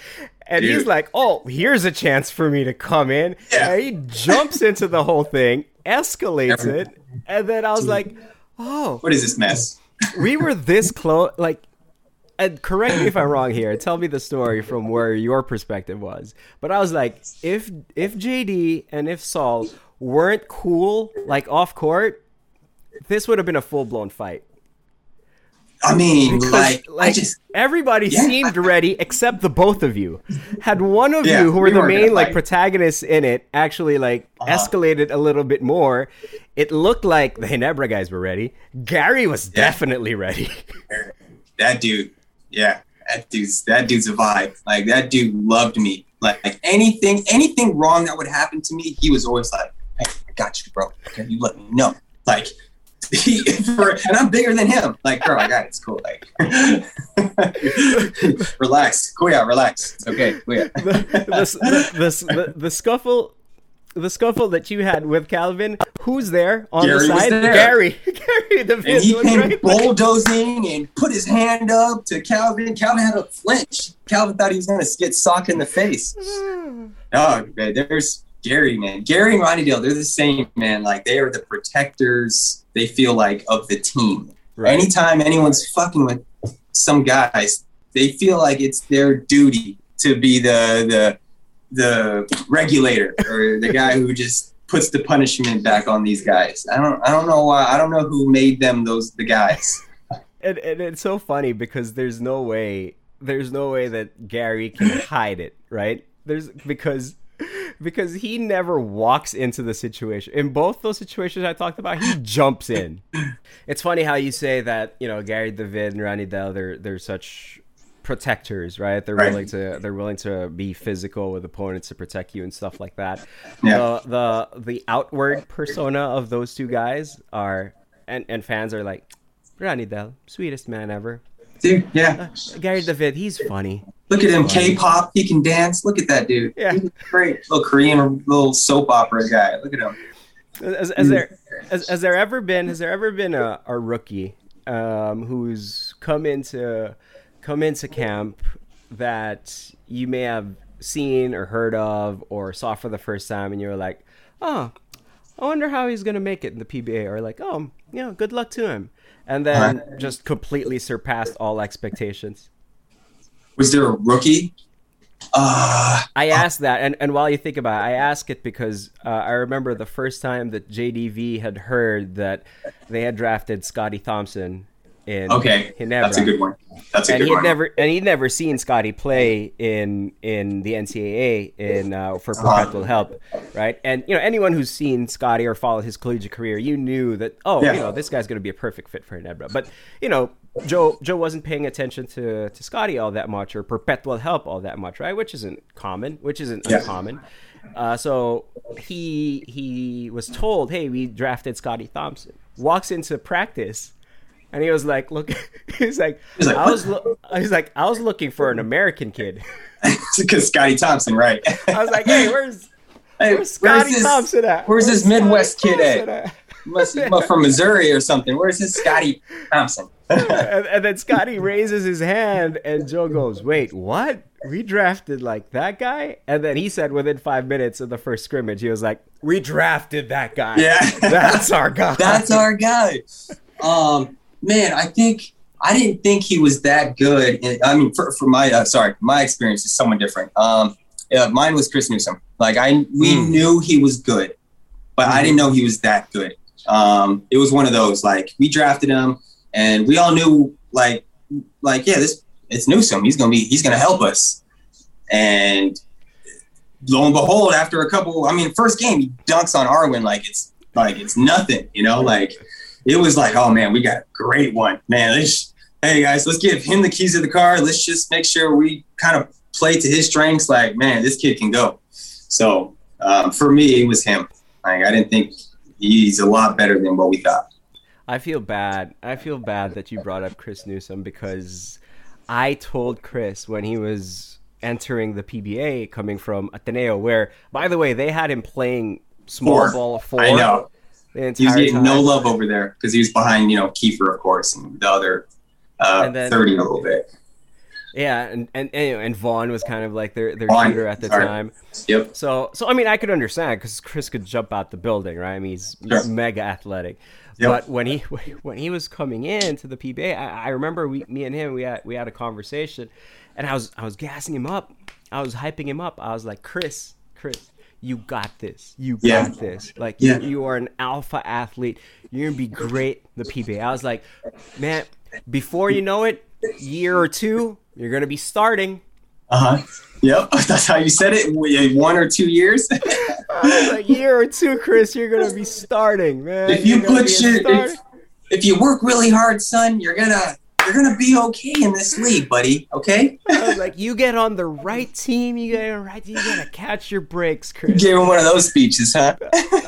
and he's like, "Oh, here's a chance for me to come in." Yeah. And he jumps into the whole thing, escalates it, and then I was like, "Oh, What is this mess? (laughs) we were this close." Like, and correct me if I'm wrong here. Tell me the story from where your perspective was. But I was like, if if JD and if Sol weren't cool, like off court, this would have been a full blown fight. I mean, Because, like, I like, just everybody Yeah. seemed ready except the both of you. Had one of Yeah, you who were we the main like protagonists in it actually like Uh-huh. escalated a little bit more, it looked like the Ginebra guys were ready. Gary was Yeah. definitely ready. (laughs) that dude. Yeah, that dude's that dude's a vibe. Like that dude loved me. Like, like anything, anything wrong that would happen to me, he was always like, "Hey, I got you, bro. Okay, you let me know." Like. He, (laughs) for, and I'm bigger than him. Like, bro, I got it. It's cool. Like, (laughs) relax. Kuya, relax. It's okay. Kuya. the, the, the, the, the scuffle the scuffle that you had with Calvin, who's there on Gary the was side? there. Gary. (laughs) Gary the and he came right there. bulldozing and put his hand up to Calvin. Calvin had a flinch. Calvin thought he was going to get socked in the face. (sighs) Oh, man, there's Gary, man. Gary and Ranidel, they're the same, man. Like, they are the protectors, they feel like, of the team. Right. Anytime anyone's fucking with some guys, they feel like it's their duty to be the, the, the regulator or the guy who just puts the punishment back on these guys. I don't I don't know why I don't know who made them those the guys. and, and it's so funny because there's no way there's no way that Gary can hide it, right? There's because (laughs) because he never walks into the situation. In both those situations I talked about, he jumps in. It's funny how you say that, you know, Gary David and Ranidel, they're they're such protectors, right? They're Right. willing to they're willing to be physical with opponents to protect you and stuff like that. Yeah. The the the outward persona of those two guys are and, and fans are like Ranidel, sweetest man ever. Dude, yeah. Uh, Gary David, he's funny. Look at him, K-pop. He can dance. Look at that dude. Yeah. He's great. Little Korean, little soap opera guy. Look at him. Has, has there has, has there ever been has there ever been a, a rookie um, who's come into come into camp that you may have seen or heard of or saw for the first time and you were like, oh, I wonder how he's gonna make it in the PBA or like, oh, you know, good luck to him, and then just completely surpassed all expectations. Was there a rookie? Uh, I asked that, and, and while you think about it, I ask it because uh, I remember the first time that JDV had heard that they had drafted Scottie Thompson in okay. Ginebra. That's a good one. That's a and good he'd one. never and he'd never seen Scottie play in in the NCAA in uh, for Uh-huh. perpetual help, right? And you know anyone who's seen Scottie or followed his collegiate career, you knew that oh Yeah. you know this guy's going to be a perfect fit for Ginebra. But you know Joe Joe wasn't paying attention to to Scottie all that much or perpetual help all that much, right? Which isn't common, which isn't uncommon. Uh, so he he was told, hey, we drafted Scottie Thompson. Walks into practice and he was like, "Look," (laughs) he's like, He's like, "I was, lo- he's like, I was looking for an American kid." (laughs) because Scottie Thompson, right? (laughs) I was like, "Hey, where's hey, where's Scottie Thompson at? where's this Scottie Midwest kid Thompson at? He must from Missouri or something. Where's this Scottie Thompson? and, and then Scottie raises his hand, and Joe goes, "Wait, what? We drafted like that guy?" And then he said, within five minutes of the first scrimmage, he was like, "We drafted that guy. Yeah. (laughs) that's our guy. That's our guy. Um, man, I think I didn't think he was that good. I mean, for, for my uh, sorry, my experience is somewhat different. Um, yeah, mine was Chris Newsome. Like I, we Mm. knew he was good, but I didn't know he was that good. Um, it was one of those like we drafted him, and we all knew like, like yeah, this it's Newsome. He's gonna be he's gonna help us, and lo and behold, after a couple, I mean, first game he dunks on Arwind like it's like it's nothing, you know, like it was like, oh man, we got a great one, man. Let's, hey guys, let's give him the keys of the car. Let's just make sure we kind of play to his strengths. Like, man, this kid can go. So um, for me, it was him. Like, I didn't think he's a lot better than what we thought. I feel bad. I feel bad that you brought up Chris Newsome because I told Chris when he was entering the PBA coming from Ateneo, where, by the way, they had him playing small Four. ball four. I know The he was getting no love over there because he was behind, you know, Kiefer, of course, and the other uh, And then- thirty a little bit. Yeah, and and and, Von was kind of like their their Von, shooter at the sorry. time. Yep. So so I mean I could understand because Chris could jump out the building, right? I mean he's Sure. mega athletic. Yep. But when he (laughs) when he was coming into the PBA, I, I remember we me and him we had we had a conversation, and I was I was gassing him up, I was hyping him up. I was like, Chris, Chris, you got this, you Yeah. got this. Like Yeah. you, you are an alpha athlete. You're gonna be great in the PBA. I was like, man, before you know it, year or two, you're gonna be starting. Uh huh. Yep. (laughs) That's how you said it. One or two years. (laughs) a year or two, Chris, you're gonna be starting, man. if you put your if, if you work really hard, son, you're gonna you're gonna be okay in this league, buddy. Okay. Like, you get on the right team, you get on the right team, you gotta catch your breaks, Chris. You gave him one of those speeches, huh?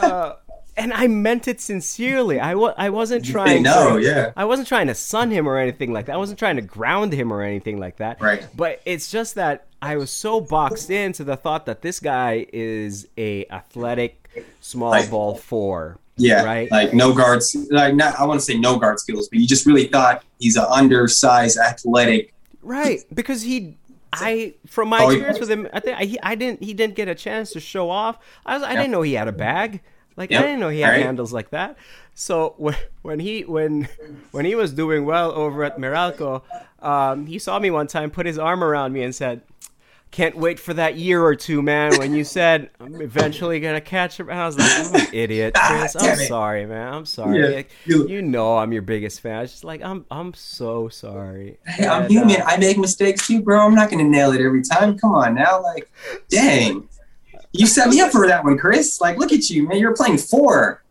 Uh, and I meant it sincerely. I wa- I wasn't trying. no, to, yeah. I wasn't trying to sun him or anything like that. I wasn't trying to ground him or anything like that. Right. But it's just that I was so boxed into the thought that this guy is a athletic small Like- ball four. Yeah, Right. Like no guards, like not. I want to say no guard skills, but you just really thought he's an undersized, athletic. Right, because he, I from my Oh, experience yeah. with him, I think I, he, I didn't he didn't get a chance to show off. I was I Yep. didn't know he had a bag. Like I didn't know he had Right. handles like that. So (laughs) when when he when when he was doing well over at Meralco, um, he saw me one time, put his arm around me, and said. Can't wait for that year or two, man. When you said I'm eventually gonna catch him, I was like, I'm an (laughs) idiot, Chris. I'm Ah, damn it. sorry, man. I'm sorry. Yeah, Like, you- you know I'm your biggest fan. It's just like I'm I'm so sorry. Hey, I'm human. uh, I make mistakes too, bro. I'm not gonna nail it every time. Come on now, like, (laughs) dang. You set me up for that one, Chris. Like, look at you, man. You're playing four.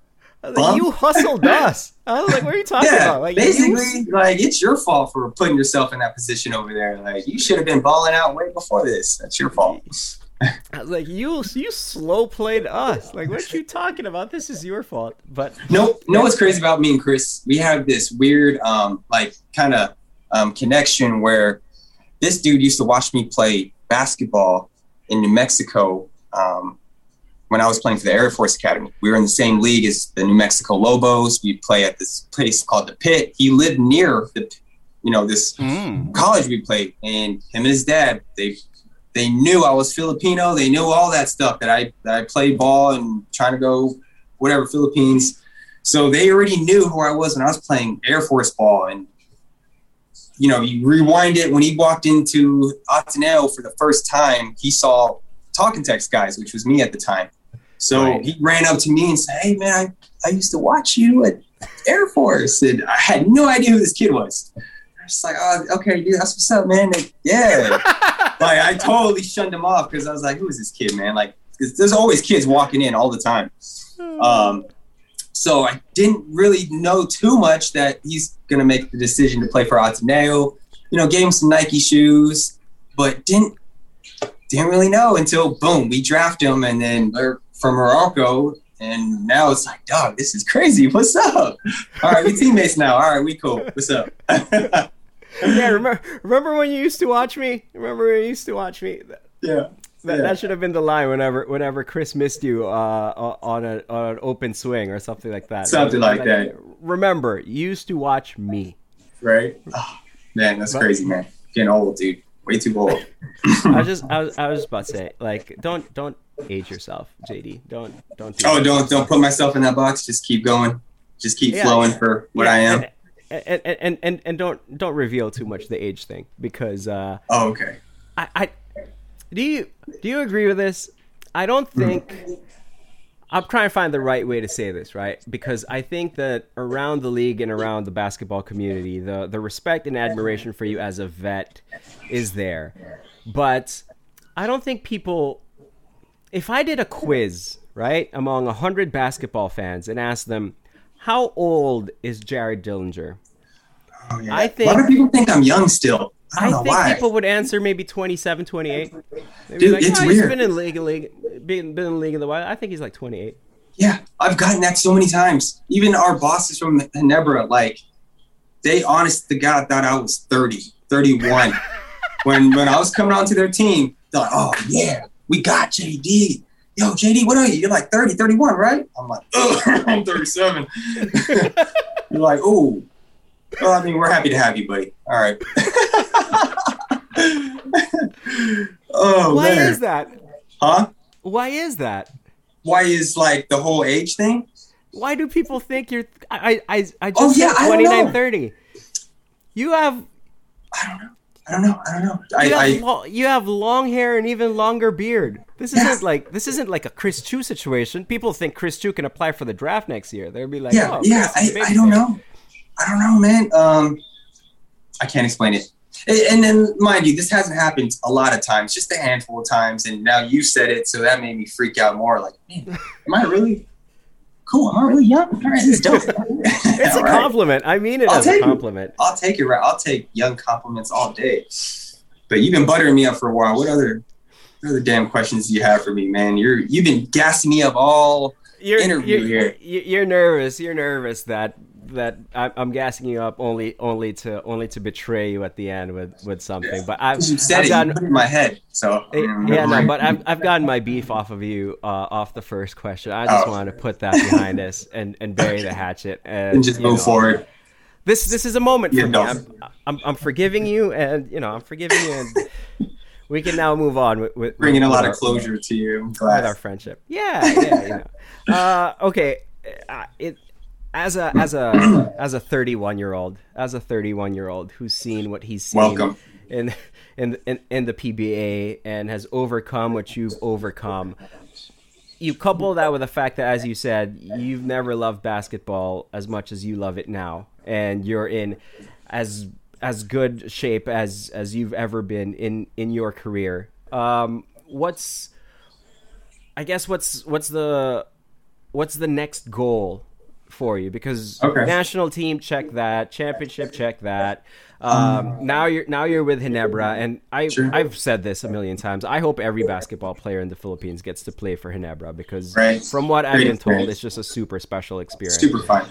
Like, you hustled (laughs) us. I was like, what are you talking Yeah, about? Like, you- basically, like it's your fault for putting yourself in that position over there. Like, you should have been balling out way before this. That's your fault. (laughs) I was like, you, you slow played us. Like, what are you talking about? This is your fault. But no, You know what's crazy about me and Chris? We have this weird, um, like, kind of um, connection where this dude used to watch me play basketball in New Mexico um, when I was playing for the Air Force Academy. We were in the same league as the New Mexico Lobos. We play at this place called the Pit. He lived near the, you know, this college we played, and him and his dad, they they knew I was Filipino. They knew all that stuff that I that I played ball and trying to go whatever Philippines. So they already knew who I was when I was playing Air Force ball. And you know, you rewind it when he walked into Ateneo for the first time, he saw Talk 'N Text guys, which was me at the time. So Right. he ran up to me and said, Hey man, I, I used to watch you at Air Force. And I had no idea who this kid was. I was like, oh, okay, dude, that's what's up, man. Like, yeah. (laughs) like I totally shunned him off because I was like, who is this kid, man? Like, there's always kids walking in all the time. Um, so I didn't really know too much that he's gonna make the decision to play for Ateneo. You know, gave him some Nike shoes, but didn't didn't really know until boom, we draft him, and then we're from Meralco. And now it's like, dog, this is crazy. What's up? All right, we teammates now. All right, we cool. What's up? (laughs) yeah, remember remember when you used to watch me? Remember when you used to watch me? yeah. That, Yeah. that should have been the line whenever whenever Chris missed you uh, on a on an open swing or something like that. Something like that. Remember, you used to watch me. Right? Oh, man, that's crazy, man. Getting old, dude. Way too old. (laughs) I was just (laughs) I was I was about to say like don't don't age yourself, JD. Don't don't. Do Oh, that. don't don't put myself in that box. Just keep going. Just keep Yeah. flowing for what Yeah, I am. And, and, and, and, and, don't don't reveal too much the age thing because uh, Oh, okay. I, I do you do you agree with this? I don't think I'm trying to find the right way to say this, right? Because I think that around the league and around the basketball community, the the respect and admiration for you as a vet is there. But I don't think people if I did a quiz, right, among 100 basketball fans and asked them how old is Jared Dillinger? Oh, yeah. I a lot think- of people think I'm young still. I don't I know think why. people would answer maybe 27, 28. They'd Dude, like, it's "Oh, he's weird." been in league, league, been, been in league in the while. I think he's like 28. Yeah, I've gotten that so many times. Even our bosses from Ginebra, like, they honest to God thought I was 30, 31. (laughs) when when I was coming onto their team, they're like, oh, yeah, we got JD. Yo, JD, what are you? You're like 30, 31, right? I'm like, oh, (laughs) I'm 37. (laughs) You're like, oh, well, I mean, we're happy to have you, buddy. All right. (laughs) oh, Why man. is that? Huh? Why is that? Why is like the whole age thing? Why do people think you're? I I I, just Oh, yeah, said I don't know. 29, 30. You have I don't know. I don't know. I don't know. you I, have, I lo- you have long hair and even longer beard. This isn't like this isn't like a Chris Chu situation. People think Chris Chu can apply for the draft next year. They'll be like, yeah, oh, yeah. I, I don't know. I don't know, man. Um, I can't explain it. And then, mind you, this hasn't happened a lot of times, just a handful of times. And now you said it, so that made me freak out more. Like, man, am I really cool? Am I really young? All right, this is dope. (laughs) (laughs) It's a right. compliment. I mean it I'll as a take it. compliment. I'll take it. Right. I'll take young compliments all day. But you've been buttering me up for a while. What other, what other damn questions do you have for me, man? You're you've been gassing me up all you're, interview you're, here. you're you're nervous. You're nervous that that I'm, I'm gassing you up only only to only to betray you at the end with with something. But I've, You said I've it. gotten it in my head. So Eh, yeah, no, (laughs) but I've, I've gotten my beef off of you uh, off the first question. I just Oh. wanted to put that behind us and, and bury the hatchet and, and just move know, forward. This this is a moment for Yeah, me. no. I'm, I'm I'm forgiving you, and you know I'm forgiving you, and we can now move on with, with Bringing a lot our- of closure to you. With our friendship. Yeah, yeah, you know. (laughs) Uh, okay, uh, it as a as a (clears throat) as a 31 year old, as a 31 year old who's seen what he's seen Welcome. in in in, in the PBA and has overcome what you've overcome. You couple that with the fact that, as you said, you've never loved basketball as much as you love it now, and you're in as as good shape as as you've ever been in in your career. Um, what's I guess what's what's the what's the next goal for you? Because Okay. national team check that, championship check that. Um, now you're now you're with Ginebra, and I Sure. I've said this a million times. I hope every basketball player in the Philippines gets to play for Ginebra because Right. from what I've been told, it's just a super special experience. Super fun.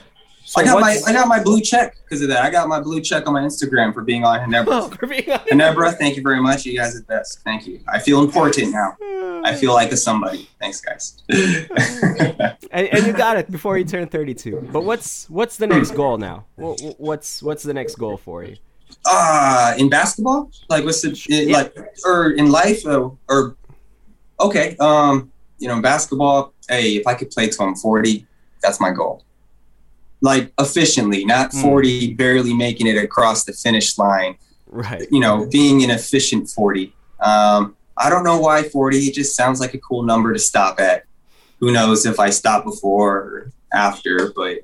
So I got my I got my blue check because of that. I got my blue check on my Instagram for being on Oh, Ginebra. for being honest. Ginebra, thank you very much. You guys are the best. Thank you. I feel important now. I feel like a somebody. Thanks, guys. (laughs) and, and you got it before you turn 32. But what's what's the next goal now? Wha- wha- What's what's the next goal for you? uh in basketball like what's the Yeah. like or in life uh, or okay um you know basketball hey if i could play till i'm 40 that's my goal like efficiently not Hmm. 40 barely making it across the finish line Right. you know being an efficient 40 um i don't know why 40 it just sounds like a cool number to stop at who knows if i stop before or after but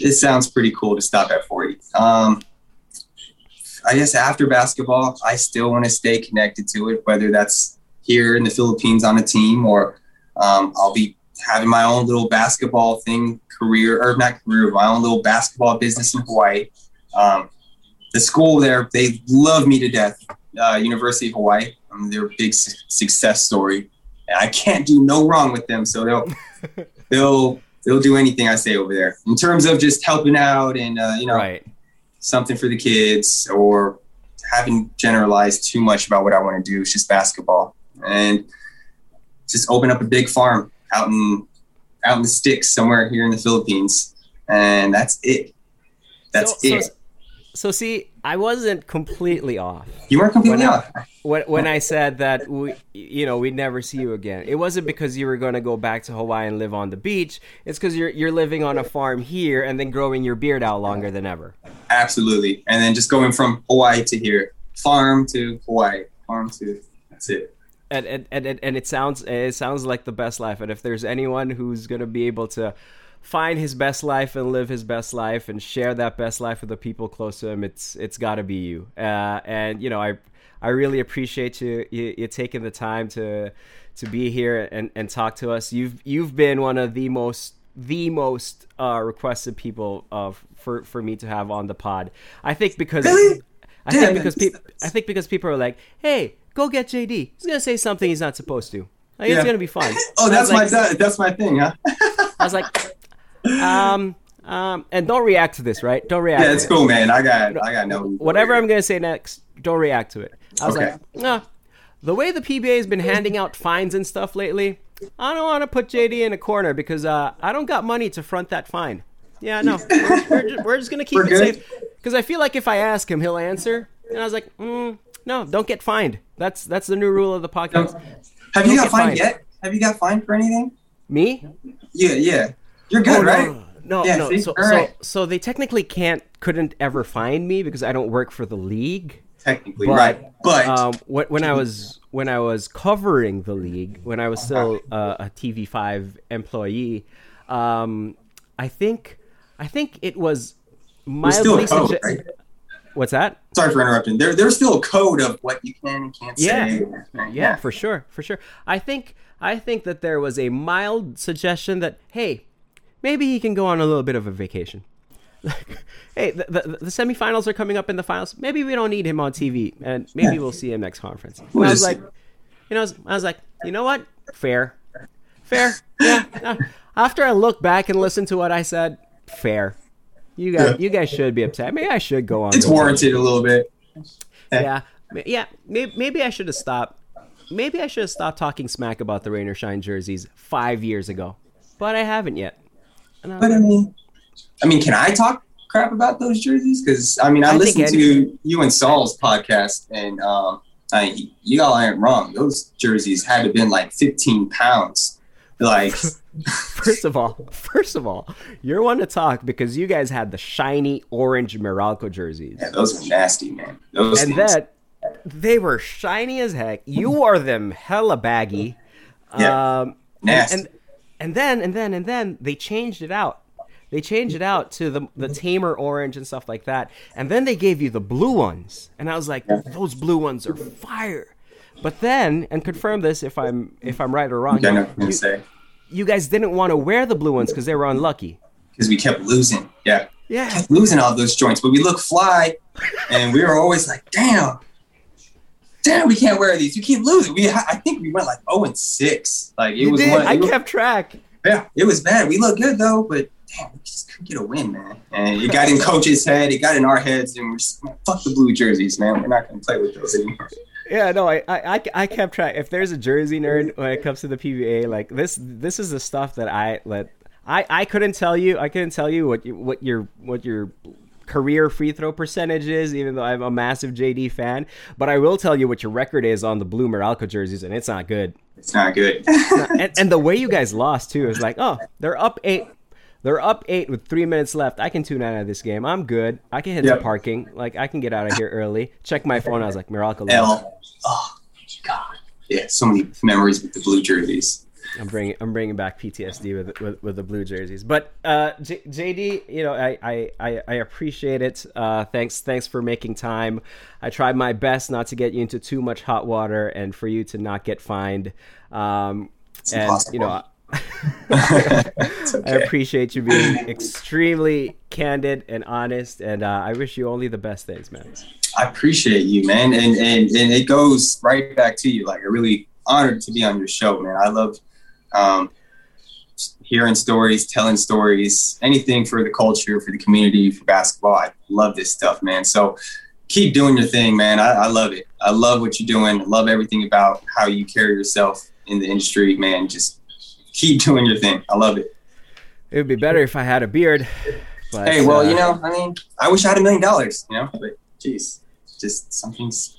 it sounds pretty cool to stop at 40 um I guess after basketball, I still want to stay connected to it, whether that's here in the Philippines on a team or um, I'll be having my own little basketball thing career, or not career, my own little basketball business in Hawaii. Um, the school there, they love me to death. Uh, University of Hawaii, they're a big su- success story. And I can't do no wrong with them, so they'll (laughs) they'll they'll do anything I say over there in terms of just helping out and uh, you know Right. something for the kids or haven't generalized too much about what I want to do. It's just basketball and just open up a big farm out in out in the sticks somewhere here in the Philippines, and that's it. That's so, it. So, so see, I wasn't completely off. you weren't completely when I- off. when, when I said that we, you know, we'd never see you again, it wasn't because you were going to go back to Hawaii and live on the beach. It's because you're you're living on a farm here and then growing your beard out longer than ever. Absolutely. And then just going from Hawaii to here, farm to Hawaii, farm to that's it. And and, and, and- and it sounds it sounds like the best life. And if there's anyone who's going to be able to find his best life and live his best life and share that best life with the people close to him, it's it's got to be you. Uh, and you know, I I really appreciate you, you you taking the time to to be here and, and talk to us. You've you've been one of the most the most uh, requested people of for for me to have on the pod. I think because Really? I Damn, think because people I think because people are like, hey, go get JD. He's gonna say something he's not supposed to. Like, It's gonna be fun. (laughs) Oh, that's like, my that, that's my thing, huh? (laughs) I was like, um, um, and don't react to this, right? Don't react. Yeah, to it's it. cool, man. I got I got no Whatever I'm gonna say next, don't react to it. I was Okay. like, nah. The way the PBA has been handing out fines and stuff lately, I don't want to put JD in a corner because uh, I don't got money to front that fine. Yeah, no, we're, we're, just, we're just gonna keep We're it good. safe because I feel like if I ask him, he'll answer. And I was like, mm, no, don't get fined. That's that's the new rule of the podcast. Have you Don't got fined fined. yet? Have you got fined for anything? Me? Yeah, yeah. You're good, Oh, right? No, no, Yeah, no. So, All so, right. so they technically can't, couldn't ever find me because I don't work for the league. Technically, But, right. But um, wh- when I was when I was covering the league, when I was still uh, a TV5 employee, um, I think I think it was mildly a code, sugge- right? What's that? Sorry for interrupting. There, there's still a code of what you can and can't Yeah. say. Yeah, yeah, for sure, for sure. I think I think that there was a mild suggestion that hey, maybe he can go on a little bit of a vacation. Like, (laughs) hey, the, the, the semifinals are coming up in the finals. Maybe we don't need him on TV, and maybe we'll see him next conference. And I We'll was like, you know, I was, I was like, you know what? Fair, fair. Yeah. After I look back and listen to what I said, fair. You guys, Yeah. you guys should be upset. Maybe I should go on. It's warranted a little bit. yeah, yeah. Maybe, maybe I should have stopped. Maybe I should have stopped talking smack about the Rain or Shine jerseys five years ago, but I haven't yet. I But I mean, I mean, can I talk crap about those jerseys? Because I mean, I, I listened to you and Sol's podcast, and um, I, you all aren't wrong. Those jerseys had to have been like 15 pounds. Like, (laughs) first of all, first of all, you're one to talk because you guys had the shiny orange Meralco jerseys, yeah, those are nasty, man. Those and things. that they were shiny as heck. You wore them hella baggy. Yeah. Um, Nasty. and and then and then and then they changed it out. They changed it out to the the tamer orange and stuff like that. And then they gave you the blue ones, and I was like, those blue ones are fire. But then, and confirm this if I'm if I'm right or wrong. I know what You, say you guys didn't want to wear the blue ones because they were unlucky. because we kept losing. Yeah, Yeah, kept losing all those joints, but we look fly, and we were always like, damn. Damn, we can't wear these. You keep losing. We, I think we went like 0 and 6. Like it you was did. one. I was- kept track. Yeah, it was bad. We looked good though, but damn, we just couldn't get a win, man. And it got in (laughs) coach's head, it got in our heads, and we're just fuck the blue jerseys, man. We're not gonna play with those anymore. Yeah, no, I, I, I- I kept track. If there's a jersey nerd when it comes to the PBA, like this, this is the stuff that I let. I, I couldn't tell you. I couldn't tell you what you, what your what your career free throw percentage is, even though I'm a massive JD fan. But I will tell you what your record is on the blue Meralco jerseys, and it's not good. It's not good. and, and the way you guys lost too is like, oh, they're up eight. They're up eight with three minutes left. I can tune out of this game. I'm good. I can hit Yep. the parking. Like I can get out of here early. Check my phone. I was like, lost. L. Oh God. Yeah, so many memories with the blue jerseys. I'm bringing I'm bringing back PTSD with with, with the blue jerseys. But uh, J- JD, you know, I I, I, I appreciate it. Uh, thanks thanks for making time. I tried my best not to get you into too much hot water and for you to not get fined. Um, and impossible. you know. It's (laughs) I appreciate you being extremely candid and honest, and uh, I wish you only the best things, man. I appreciate you, man, and and and it goes right back to you. Like, I'm really honored to be on your show, man. I love um, hearing stories, telling stories, anything for the culture, for the community, for basketball. I love this stuff, man. So keep doing your thing, man. I, I love it. I love what you're doing. I love everything about how you carry yourself in the industry, man. Just keep doing your thing. I love it. It would be better if I had a beard. But, Hey, well, uh, you know, I mean, I wish I had a million dollars, you know, but geez, just something's.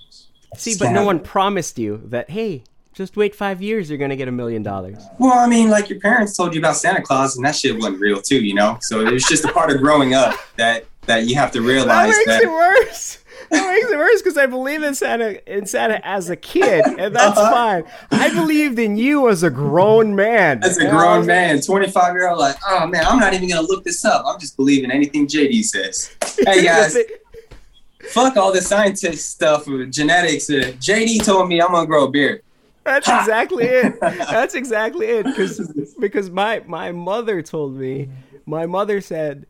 See, but no one promised you that. Hey, just wait five years, you're gonna get a million dollars. Well, I mean, like your parents told you about Santa Claus, and that shit wasn't real too, you know. So it was just a part of growing up that that you have to realize That realize makes that. it worse. That makes it worse because I believe in Santa in Santa as a kid, and that's Uh-huh. fine. I believed in you as a grown man. As a And grown was- man, 25 year old, like, oh man, I'm not even gonna look this up. I'm just believing anything JD says. (laughs) Hey guys, fuck all the scientist stuff with genetics. Uh, JD told me I'm gonna grow a beard. That's exactly it. (laughs) That's exactly it. Because because my my mother told me, my mother said,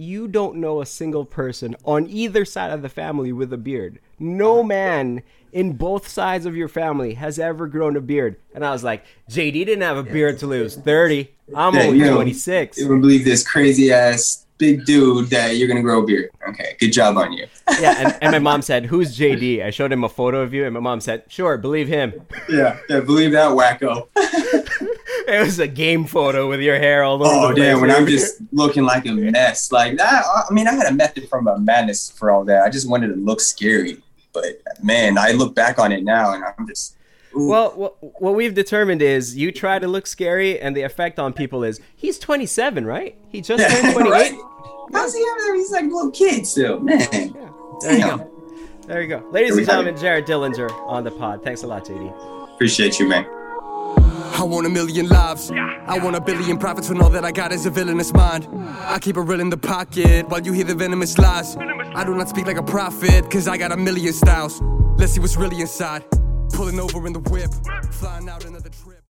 you don't know a single person on either side of the family with a beard. No man in both sides of your family has ever grown a beard. And I was like, JD didn't have a beard till he was thirty. I'm Yeah, only you know, twenty six. You would believe this crazy ass big dude that you're gonna grow a beard. Okay, good job on you. Yeah, and, and my mom (laughs) said, "Who's JD?" I showed him a photo of you, and my mom said, "Sure, believe him." Yeah, yeah, believe that wacko. (laughs) (laughs) It was a game photo with your hair all over Oh the place. damn! When I'm just looking like a mess, like that. I mean, I had a method from a madness for all that. I just wanted to look scary, but man, I look back on it now, and I'm just. ooh. Well, what, what we've determined is you try to look scary, and the effect on people is he's 27, right? He just (laughs) turned 28. right? How's he ever? He's like a little kid still, man. There you go. There you go. Ladies and gentlemen, Jared Dillinger on the pod. Thanks a lot, JD. Appreciate you, man. I want a million lives. I want a billion profits when all that I got is a villainous mind. I keep it real in the pocket while you hear the venomous lies. I do not speak like a prophet, cause I got a million styles. Let's see what's really inside. Pulling over in the whip, flying out another trip.